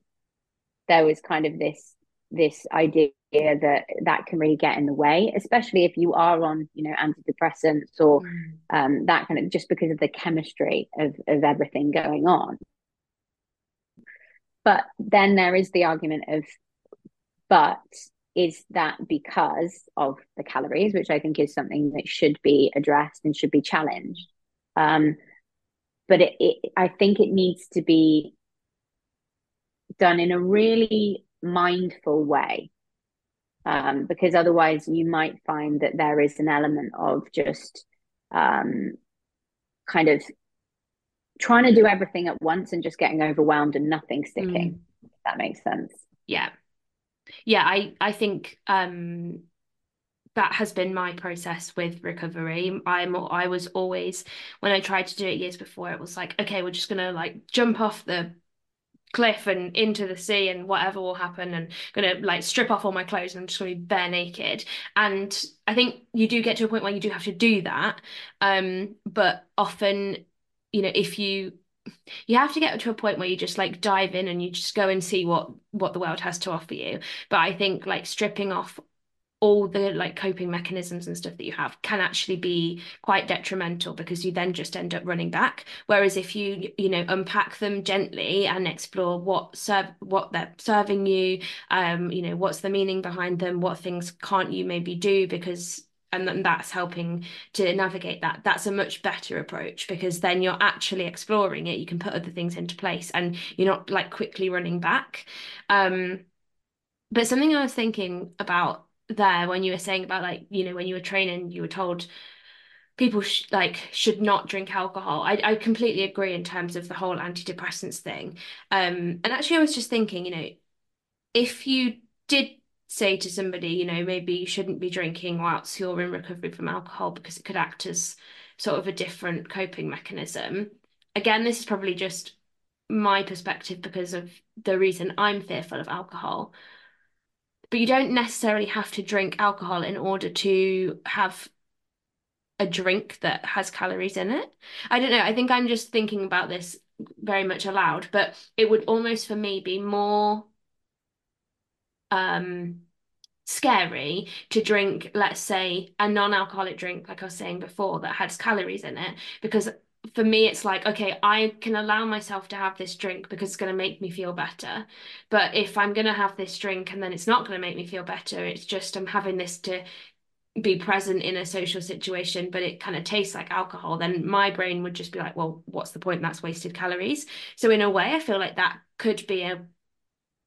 There was kind of this this idea that that can really get in the way, especially if you are on, you know, antidepressants or mm. um, that kind of just because of the chemistry of of everything going on. But then there is the argument of, but is that because of the calories, which I think is something that should be addressed and should be challenged. Um, but it, it, I think it needs to be done in a really mindful way. Um, because otherwise, you might find that there is an element of just um, kind of trying to do everything at once and just getting overwhelmed and nothing sticking. Mm. If that makes sense. Yeah, yeah. I I think um, that has been my process with recovery. I'm I was always when I tried to do it years before, it was like, okay, we're just gonna like jump off the cliff and into the sea and whatever will happen and gonna like strip off all my clothes and I'm just gonna be bare naked and I think you do get to a point where you do have to do that um but often you know if you you have to get to a point where you just like dive in and you just go and see what what the world has to offer you. But I think like stripping off all the like coping mechanisms and stuff that you have can actually be quite detrimental because you then just end up running back. Whereas if you you know unpack them gently and explore what serve what they're serving you um you know what's the meaning behind them what things can't you maybe do because and that's helping to navigate that. That's a much better approach because then you're actually exploring it. You can put other things into place and you're not like quickly running back. Um but something i was thinking about there when you were saying about like you know when you were training you were told people sh- like should not drink alcohol. I, I completely agree in terms of the whole antidepressants thing. Um and actually i was just thinking you know if you did say to somebody you know maybe you shouldn't be drinking whilst you're in recovery from alcohol because it could act as sort of a different coping mechanism again this is probably just my perspective because of the reason i'm fearful of alcohol but you don't necessarily have to drink alcohol in order to have a drink that has calories in it. I don't know. I think I'm just thinking about this very much aloud, but it would almost for me be more um scary to drink let's say a non-alcoholic drink like I was saying before that has calories in it. Because for me it's like okay i can allow myself to have this drink because it's going to make me feel better. But if i'm going to have this drink and then it's not going to make me feel better it's just i'm having this to be present in a social situation but it kind of tastes like alcohol then my brain would just be like well what's the point? That's wasted calories. So in a way i feel like that could be a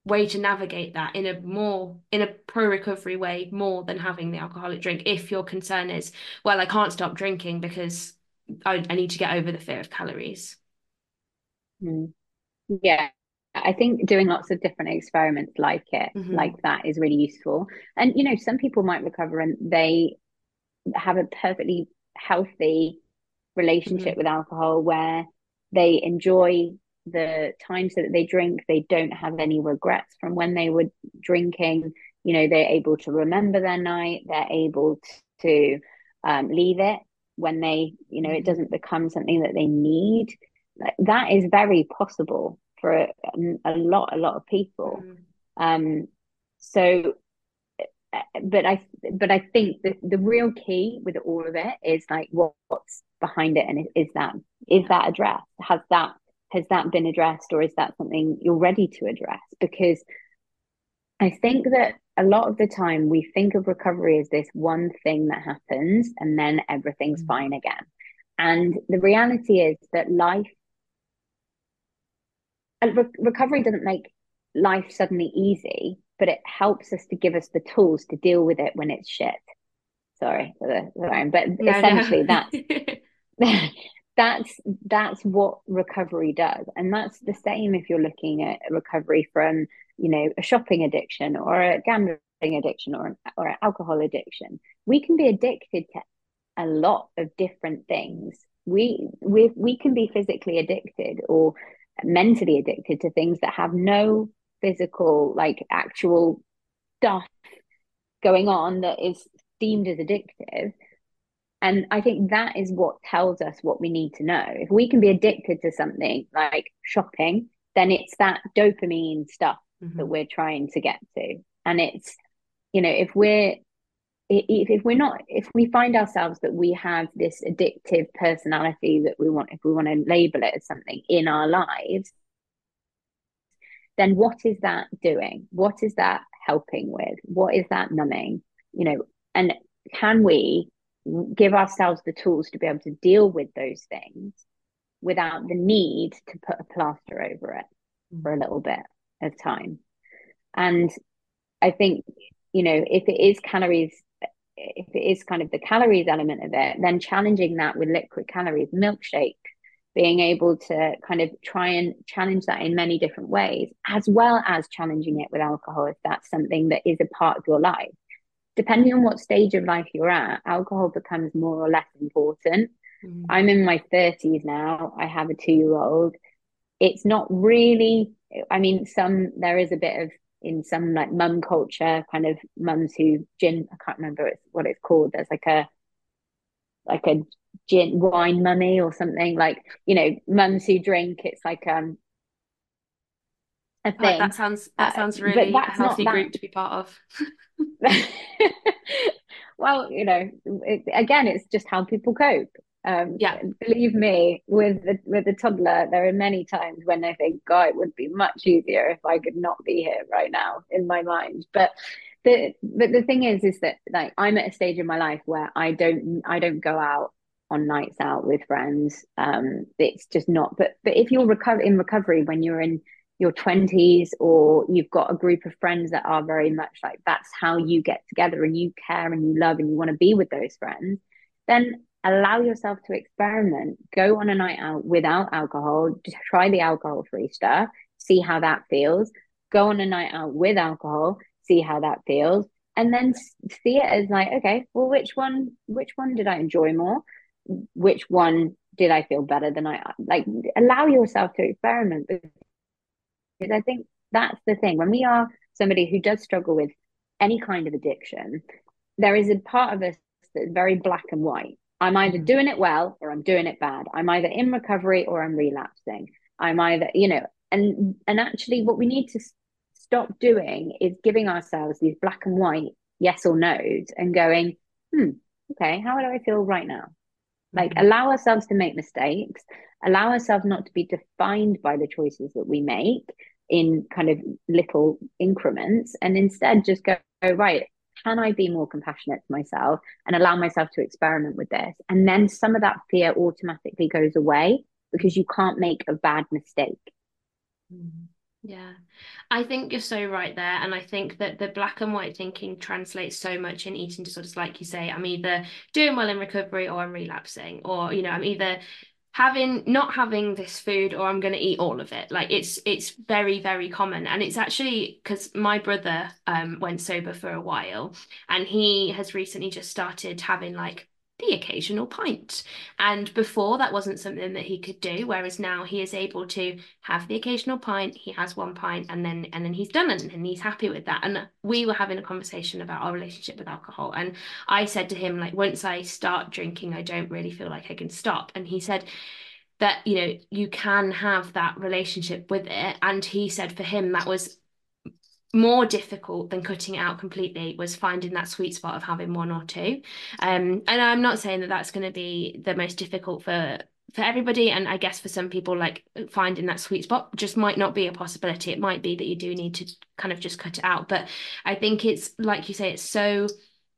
way to navigate that in a more in a pro recovery way more than having the alcoholic drink if your concern is well i can't stop drinking because I, I need to get over the fear of calories. Mm. Yeah, I think doing lots of different experiments like it, mm-hmm. like that, is really useful. And you know, some people might recover and they have a perfectly healthy relationship mm-hmm. with alcohol where they enjoy the times that they drink. They don't have any regrets from when they were drinking. You know, they're able to remember their night. They're able to um, leave it when they you know it mm-hmm. doesn't become something that they need that is very possible for a, a lot a lot of people mm. um so but i but i think that the real key with all of it is like what, what's behind it and is, is that is that addressed has that has that been addressed or is that something you're ready to address because i think that a lot of the time we think of recovery as this one thing that happens and then everything's mm. fine again. And the reality is that life, re- recovery doesn't make life suddenly easy, but it helps us to give us the tools to deal with it when it's shit. Sorry for the sorry, but no, essentially no. that's that's that's what recovery does, and that's the same if you're looking at recovery from you know, a shopping addiction or a gambling addiction or an, or an alcohol addiction. We can be addicted to a lot of different things. We we we can be physically addicted or mentally addicted to things that have no physical, like actual stuff going on that is deemed as addictive. And I think that is what tells us what we need to know. If we can be addicted to something like shopping, then it's that dopamine stuff mm-hmm. that we're trying to get to. And it's, you know, if we're if, if we're not if we find ourselves that we have this addictive personality that we want if we want to label it as something in our lives then what is that doing what is that helping with what is that numbing you know and can we give ourselves the tools to be able to deal with those things without the need to put a plaster over it mm. for a little bit of time and i think you know if it is calories if it is kind of the calories element of it, then challenging that with liquid calories, milkshake, being able to kind of try and challenge that in many different ways, as well as challenging it with alcohol if that's something that is a part of your life. Depending on what stage of life you're at, alcohol becomes more or less important. Mm. I'm in my 30s now. I have a two year old. It's not really, I mean, some, there is a bit of in some like mum culture, kind of mums who gin. I can't remember what it's called. There's like a like a gin wine mummy or something like you know mums who drink. It's like um a thing. that sounds that uh, sounds really uh, healthy group to be part of. well, you know, it, again, it's just how people cope. Um, yeah, believe me, with the, with the toddler, there are many times when I think, God, it would be much easier if I could not be here right now in my mind. But the but the thing is, is that like I'm at a stage in my life where I don't I don't go out on nights out with friends. Um, it's just not. But but if you're recover in recovery when you're in your 20s or you've got a group of friends that are very much like that's how you get together and you care and you love and you want to be with those friends then allow yourself to experiment. Go on a night out without alcohol just try the alcohol free stuff see how that feels. Go on a night out with alcohol see how that feels and then see it as like okay well which one which one did i enjoy more? Which one did i feel better than i like allow yourself to experiment because i think that's the thing when we are somebody who does struggle with any kind of addiction there is a part of us that's very black and white I'm either mm-hmm. doing it well or I'm doing it bad. I'm either in recovery or I'm relapsing. I'm either, you know, and and actually what we need to stop doing is giving ourselves these black and white yes or no's and going, hmm, okay, how do I feel right now? Like mm-hmm. allow ourselves to make mistakes, allow ourselves not to be defined by the choices that we make in kind of little increments and instead just go, right, can I be more compassionate to myself and allow myself to experiment with this? And then some of that fear automatically goes away because you can't make a bad mistake. Mm-hmm. Yeah, I think you're so right there. And I think that the black and white thinking translates so much in eating disorders. Like you say, I'm either doing well in recovery or I'm relapsing, or, you know, I'm either having not having this food or i'm going to eat all of it. Like it's it's very very common. And it's actually because my brother um went sober for a while and he has recently just started having like the occasional pint. And before that wasn't something that he could do, whereas now he is able to have the occasional pint. He has one pint and then and then he's done it and he's happy with that. And we were having a conversation about our relationship with alcohol. And I said to him, like, once I start drinking, I don't really feel like I can stop. And he said, that you know you can have that relationship with it and he said for him that was more difficult than cutting it out completely was finding that sweet spot of having one or two. Um and i'm not saying that that's going to be the most difficult for for everybody and i guess for some people like finding that sweet spot just might not be a possibility. It might be that you do need to kind of just cut it out. But i think it's like you say it's so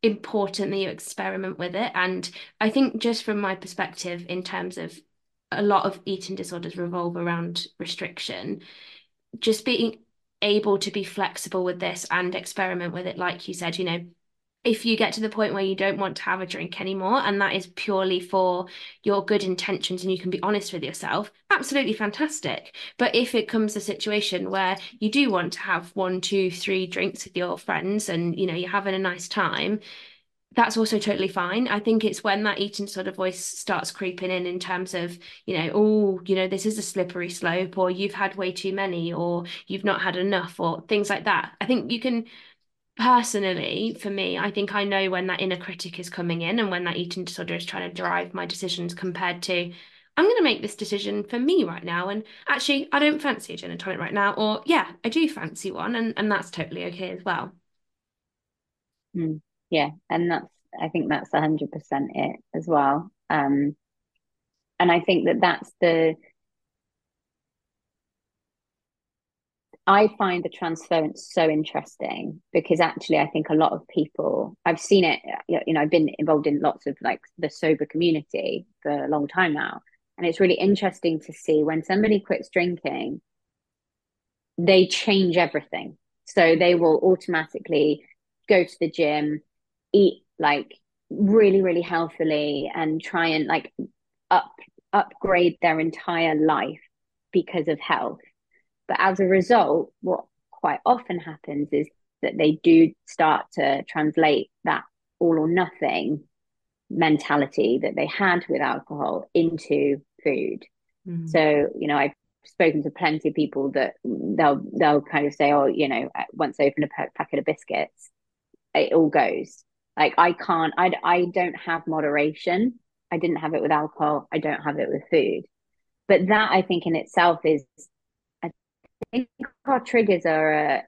important that you experiment with it. And i think just from my perspective in terms of a lot of eating disorders revolve around restriction just being able to be flexible with this and experiment with it like you said you know if you get to the point where you don't want to have a drink anymore and that is purely for your good intentions and you can be honest with yourself absolutely fantastic. But if it comes a situation where you do want to have one two three drinks with your friends and you know you're having a nice time that's also totally fine. I think it's when that eating disorder voice starts creeping in, in terms of, you know, oh, you know, this is a slippery slope, or you've had way too many, or you've not had enough, or things like that. I think you can personally, for me, I think I know when that inner critic is coming in and when that eating disorder is trying to drive my decisions compared to, I'm going to make this decision for me right now. And actually, I don't fancy a gin and tonic right now. Or, yeah, I do fancy one. And, and that's totally okay as well. Mm, yeah. And that's, I think that's 100% it as well. Um, and I think that that's the, I find the transference so interesting because actually, I think a lot of people, I've seen it, you know, I've been involved in lots of like the sober community for a long time now. And it's really interesting to see when somebody quits drinking, they change everything. So they will automatically go to the gym, eat like really, really healthily, and try and like up upgrade their entire life because of health but as a result, what quite often happens is that they do start to translate that all or nothing mentality that they had with alcohol into food. Mm-hmm. So, you know, I've spoken to plenty of people that they'll they'll kind of say, oh, you know, once I open a packet of biscuits, it all goes. Like I can't, I I don't have moderation. I didn't have it with alcohol. I don't have it with food. But that I think in itself is I think our triggers are a,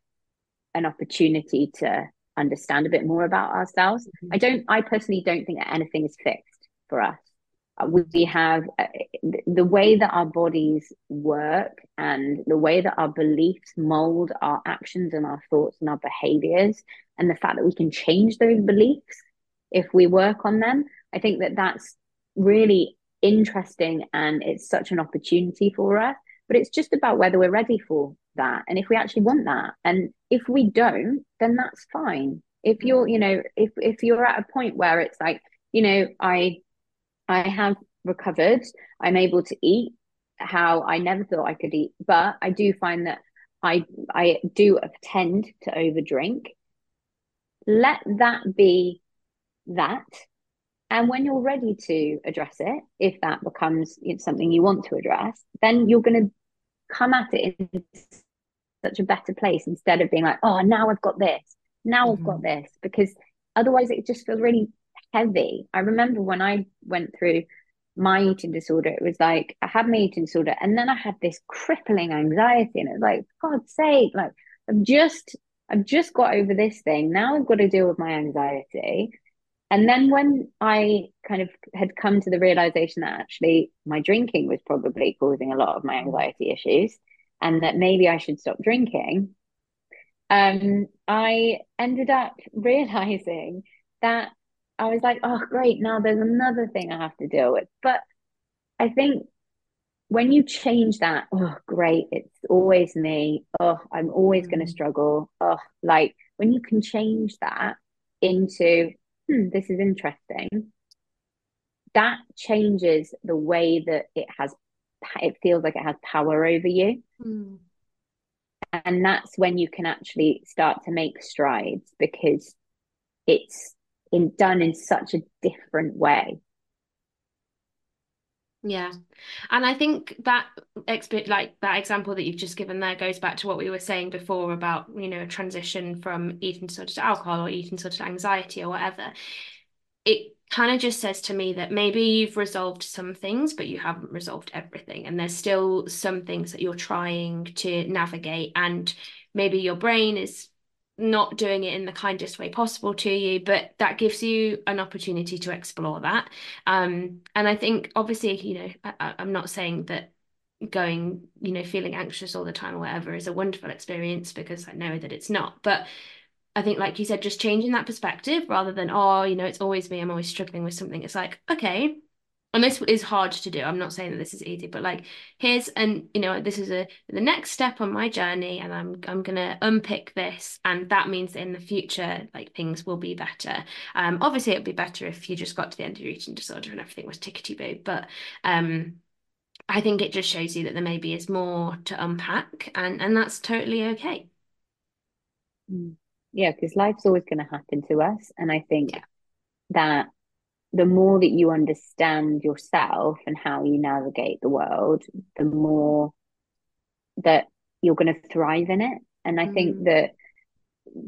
an opportunity to understand a bit more about ourselves. Mm-hmm. I don't, I personally don't think that anything is fixed for us. Uh, we have uh, the way that our bodies work and the way that our beliefs mold our actions and our thoughts and our behaviors, and the fact that we can change those beliefs if we work on them. I think that that's really interesting and it's such an opportunity for us but it's just about whether we're ready for that and if we actually want that and if we don't then that's fine if you're you know if if you're at a point where it's like you know i i have recovered i'm able to eat how i never thought i could eat but i do find that i i do tend to overdrink let that be that and when you're ready to address it, if that becomes something you want to address, then you're going to come at it in such a better place instead of being like, oh, now I've got this, now mm-hmm. I've got mm-hmm. this, because otherwise it just feels really heavy. I remember when I went through my eating disorder, it was like I had my eating disorder, and then I had this crippling anxiety, and it was like, God's sake, like I've just I've just got over this thing. Now I've got to deal with my anxiety. And then when I kind of had come to the realization that actually my drinking was probably causing a lot of my anxiety issues and that maybe I should stop drinking, um, I ended up realizing that I was like, oh, great, now there's another thing I have to deal with. But I think when you change that, oh, great, it's always me. Oh, I'm always mm. going to struggle. Oh, like when you can change that into, hmm, this is interesting, that changes the way that it has, it feels like it has power over you. Mm. And that's when you can actually start to make strides because it's in done in such a different way. Yeah. And I think that expert like that example that you've just given there goes back to what we were saying before about, you know, transition from eating disorder to alcohol or eating disorder to anxiety or whatever. It kind of just says to me that maybe you've resolved some things, but you haven't resolved everything. And there's still some things that you're trying to navigate. And maybe your brain is not doing it in the kindest way possible to you but that gives you an opportunity to explore that. Um and i think obviously you know I, i'm not saying that going you know feeling anxious all the time or whatever is a wonderful experience because i know that it's not but i think like you said just changing that perspective rather than oh you know it's always me i'm always struggling with something it's like okay and this is hard to do i'm not saying that this is easy but like here's and you know this is a the next step on my journey and i'm i'm going to unpick this and that means that in the future like things will be better um obviously it'd be better if you just got to the end of your eating disorder and everything was tickety boo but um i think it just shows you that there maybe is more to unpack and and that's totally okay mm. yeah because life's always going to happen to us and i think yeah. that the more that you understand yourself and how you navigate the world, the more that you're going to thrive in it. And I mm. think that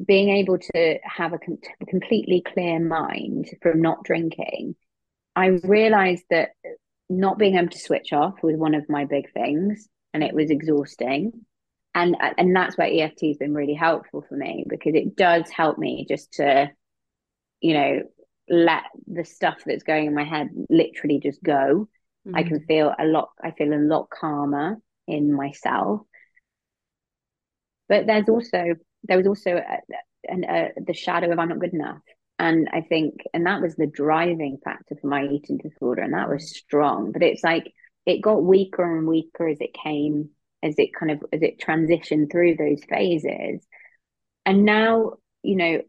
being able to have a com- completely clear mind from not drinking, I realized that not being able to switch off was one of my big things, and it was exhausting. And and that's where EFT has been really helpful for me because it does help me just to, you know, let the stuff that's going in my head literally just go. Mm-hmm. I can feel a lot, I feel a lot calmer in myself. But there's also, there was also a, a, a, the shadow of I'm not good enough. And I think, and that was the driving factor for my eating disorder. And that was strong. But it's like, it got weaker and weaker as it came, as it kind of, as it transitioned through those phases. And now, you know,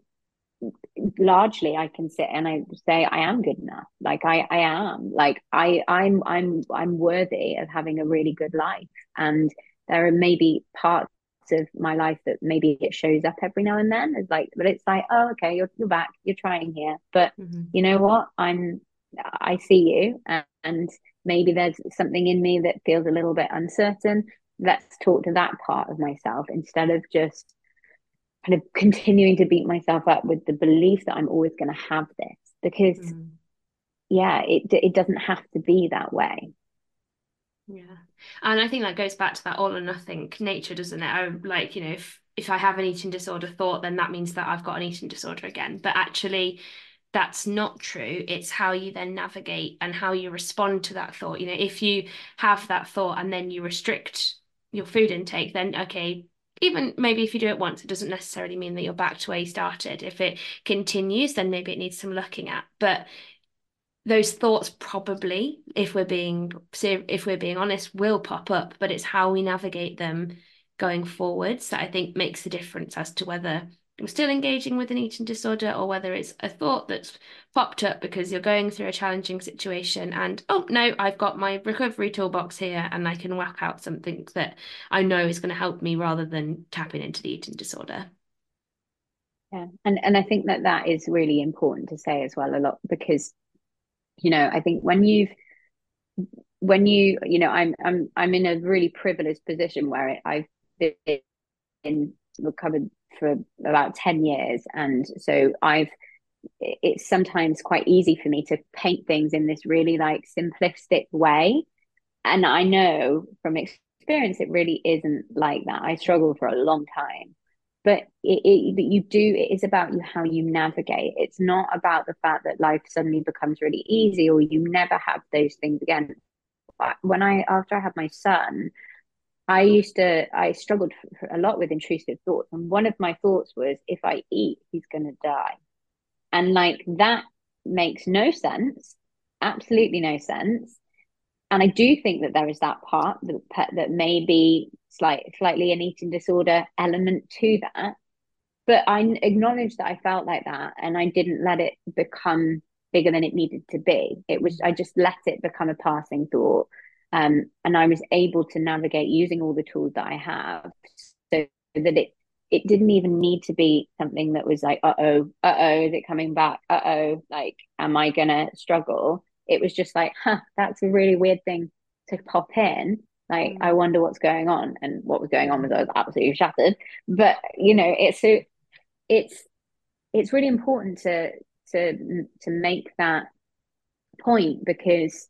largely I can sit and I say I am good enough. Like I, I am. Like I, I'm, I'm, I'm worthy of having a really good life. And there are maybe parts of my life that maybe it shows up every now and then. It's like, but it's like, oh, okay, you're you're back. You're trying here. But mm-hmm. you know what? I'm. I see you, and, and maybe there's something in me that feels a little bit uncertain. Let's talk to that part of myself instead of just kind of continuing to beat myself up with the belief that I'm always going to have this because mm. yeah it it doesn't have to be that way. Yeah. And I think that goes back to that all or nothing nature doesn't it? I, like you know if if I have an eating disorder thought then that means that I've got an eating disorder again. But actually that's not true. It's how you then navigate and how you respond to that thought. You know if you have that thought and then you restrict your food intake then okay even maybe if you do it once, it doesn't necessarily mean that you're back to where you started. If it continues, then maybe it needs some looking at. But those thoughts probably, if we're being if we're being honest, will pop up. But it's how we navigate them going forwards that I think makes a difference as to whether you're still engaging with an eating disorder or whether it's a thought that's popped up because you're going through a challenging situation and oh no i've got my recovery toolbox here and i can whack out something that i know is going to help me rather than tapping into the eating disorder. Yeah and and i think that that is really important to say as well a lot because you know i think when you've when you you know i'm i'm i'm in a really privileged position where i've been recovered for about 10 years. And so I've, it's sometimes quite easy for me to paint things in this really like simplistic way. And I know from experience, it really isn't like that. I struggled for a long time. But it, it, you do, it is about you how you navigate. It's not about the fact that life suddenly becomes really easy or you never have those things again. When I, after I had my son, I used to, I struggled a lot with intrusive thoughts. And one of my thoughts was, if I eat, he's going to die. And like that makes no sense, absolutely no sense. And I do think that there is that part that, that may be slight, slightly an eating disorder element to that. But I acknowledge that I felt like that and I didn't let it become bigger than it needed to be. It was, I just let it become a passing thought um, and I was able to navigate using all the tools that I have so that it it didn't even need to be something that was like, uh oh, uh oh, is it coming back? Uh oh, like, am I gonna struggle? It was just like, huh, that's a really weird thing to pop in. Like, mm. I wonder what's going on. And what was going on was I was absolutely shattered. But you know, it's so it's it's really important to to to make that point because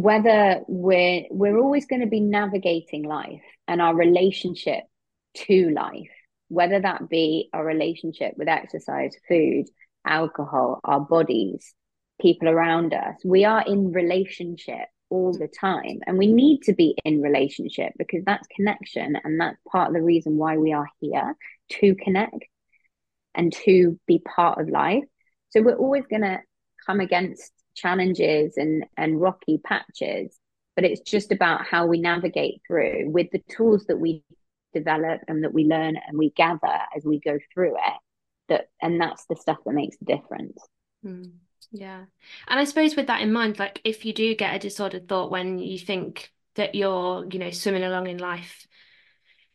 whether we're we're always going to be navigating life and our relationship to life whether that be our relationship with exercise food alcohol our bodies people around us. We are in relationship all the time and we need to be in relationship because that's connection and that's part of the reason why we are here to connect and to be part of life. So we're always going to come against challenges and and rocky patches but it's just about how we navigate through with the tools that we develop and that we learn and we gather as we go through it that and that's the stuff that makes the difference. Mm, yeah. And i suppose with that in mind like if you do get a disordered thought when you think that you're you know swimming along in life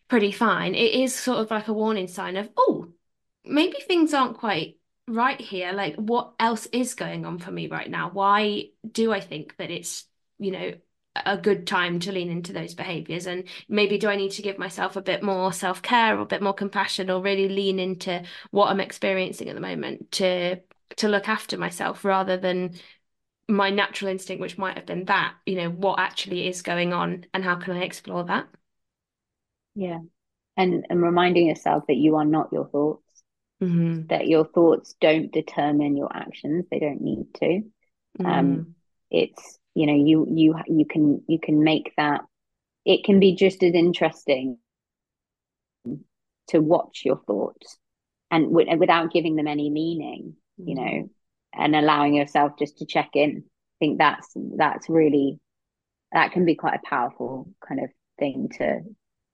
pretty fine it is sort of like a warning sign of oh maybe things aren't quite right here like what else is going on for me right now? Why do i think that it's you know a good time to lean into those behaviors? And maybe do i need to give myself a bit more self-care or a bit more compassion or really lean into what i'm experiencing at the moment to to look after myself rather than my natural instinct which might have been that you know what actually is going on and how can i explore that? Yeah. And and reminding yourself that you are not your thoughts mm-hmm. that your thoughts don't determine your actions they don't need to mm-hmm. um it's you know you you you can you can make that it can be just as interesting to watch your thoughts and w- without giving them any meaning you know mm-hmm. and allowing yourself just to check in i think that's that's really that can be quite a powerful kind of thing to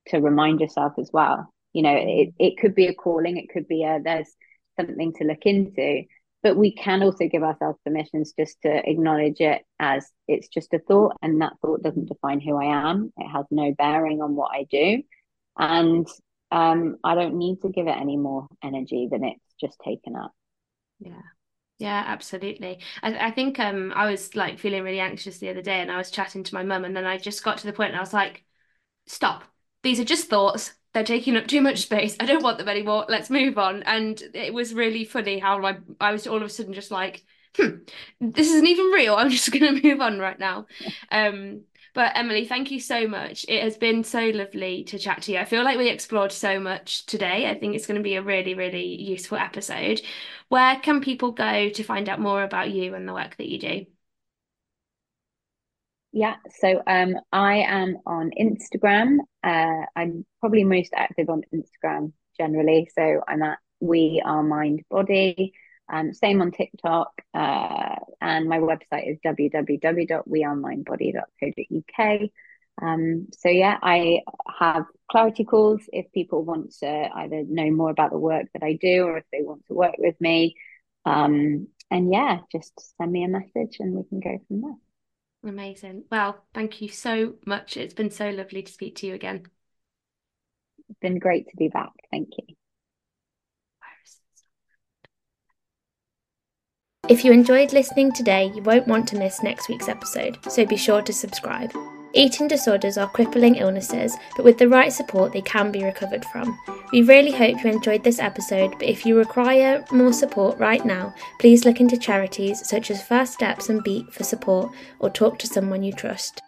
to remind yourself as well you know it, it could be a calling it could be a there's something to look into but we can also give ourselves permissions just to acknowledge it as it's just a thought and that thought doesn't define who i am. It has no bearing on what i do. And um, i don't need to give it any more energy than it's just taken up. Yeah. Yeah, absolutely. I, I think um I was like feeling really anxious the other day and I was chatting to my mum and then I just got to the point and I was like, stop. These are just thoughts they're taking up too much space. I don't want them anymore. Let's move on. And it was really funny how my I was all of a sudden just like, hmm, this isn't even real. I'm just gonna move on right now. Um, but Emily, thank you so much. It has been so lovely to chat to you. I feel like we explored so much today. I think it's going to be a really, really useful episode. Where can people go to find out more about you and the work that you do? Yeah, so um, I am on Instagram. Uh, I'm probably most active on Instagram generally. So I'm at We Are Mind Body. Um, same on TikTok. Uh, and my website is www.wearemindbody.co.uk. Um, so yeah, I have clarity calls if people want to either know more about the work that I do or if they want to work with me. Um, and yeah, just send me a message and we can go from there. Amazing. Well, thank you so much. It's been so lovely to speak to you again. It's been great to be back. Thank you. If you enjoyed listening today, you won't want to miss next week's episode, so be sure to subscribe. Eating disorders are crippling illnesses, but with the right support, they can be recovered from. We really hope you enjoyed this episode, but if you require more support right now, please look into charities such as First Steps and Beat for support or talk to someone you trust.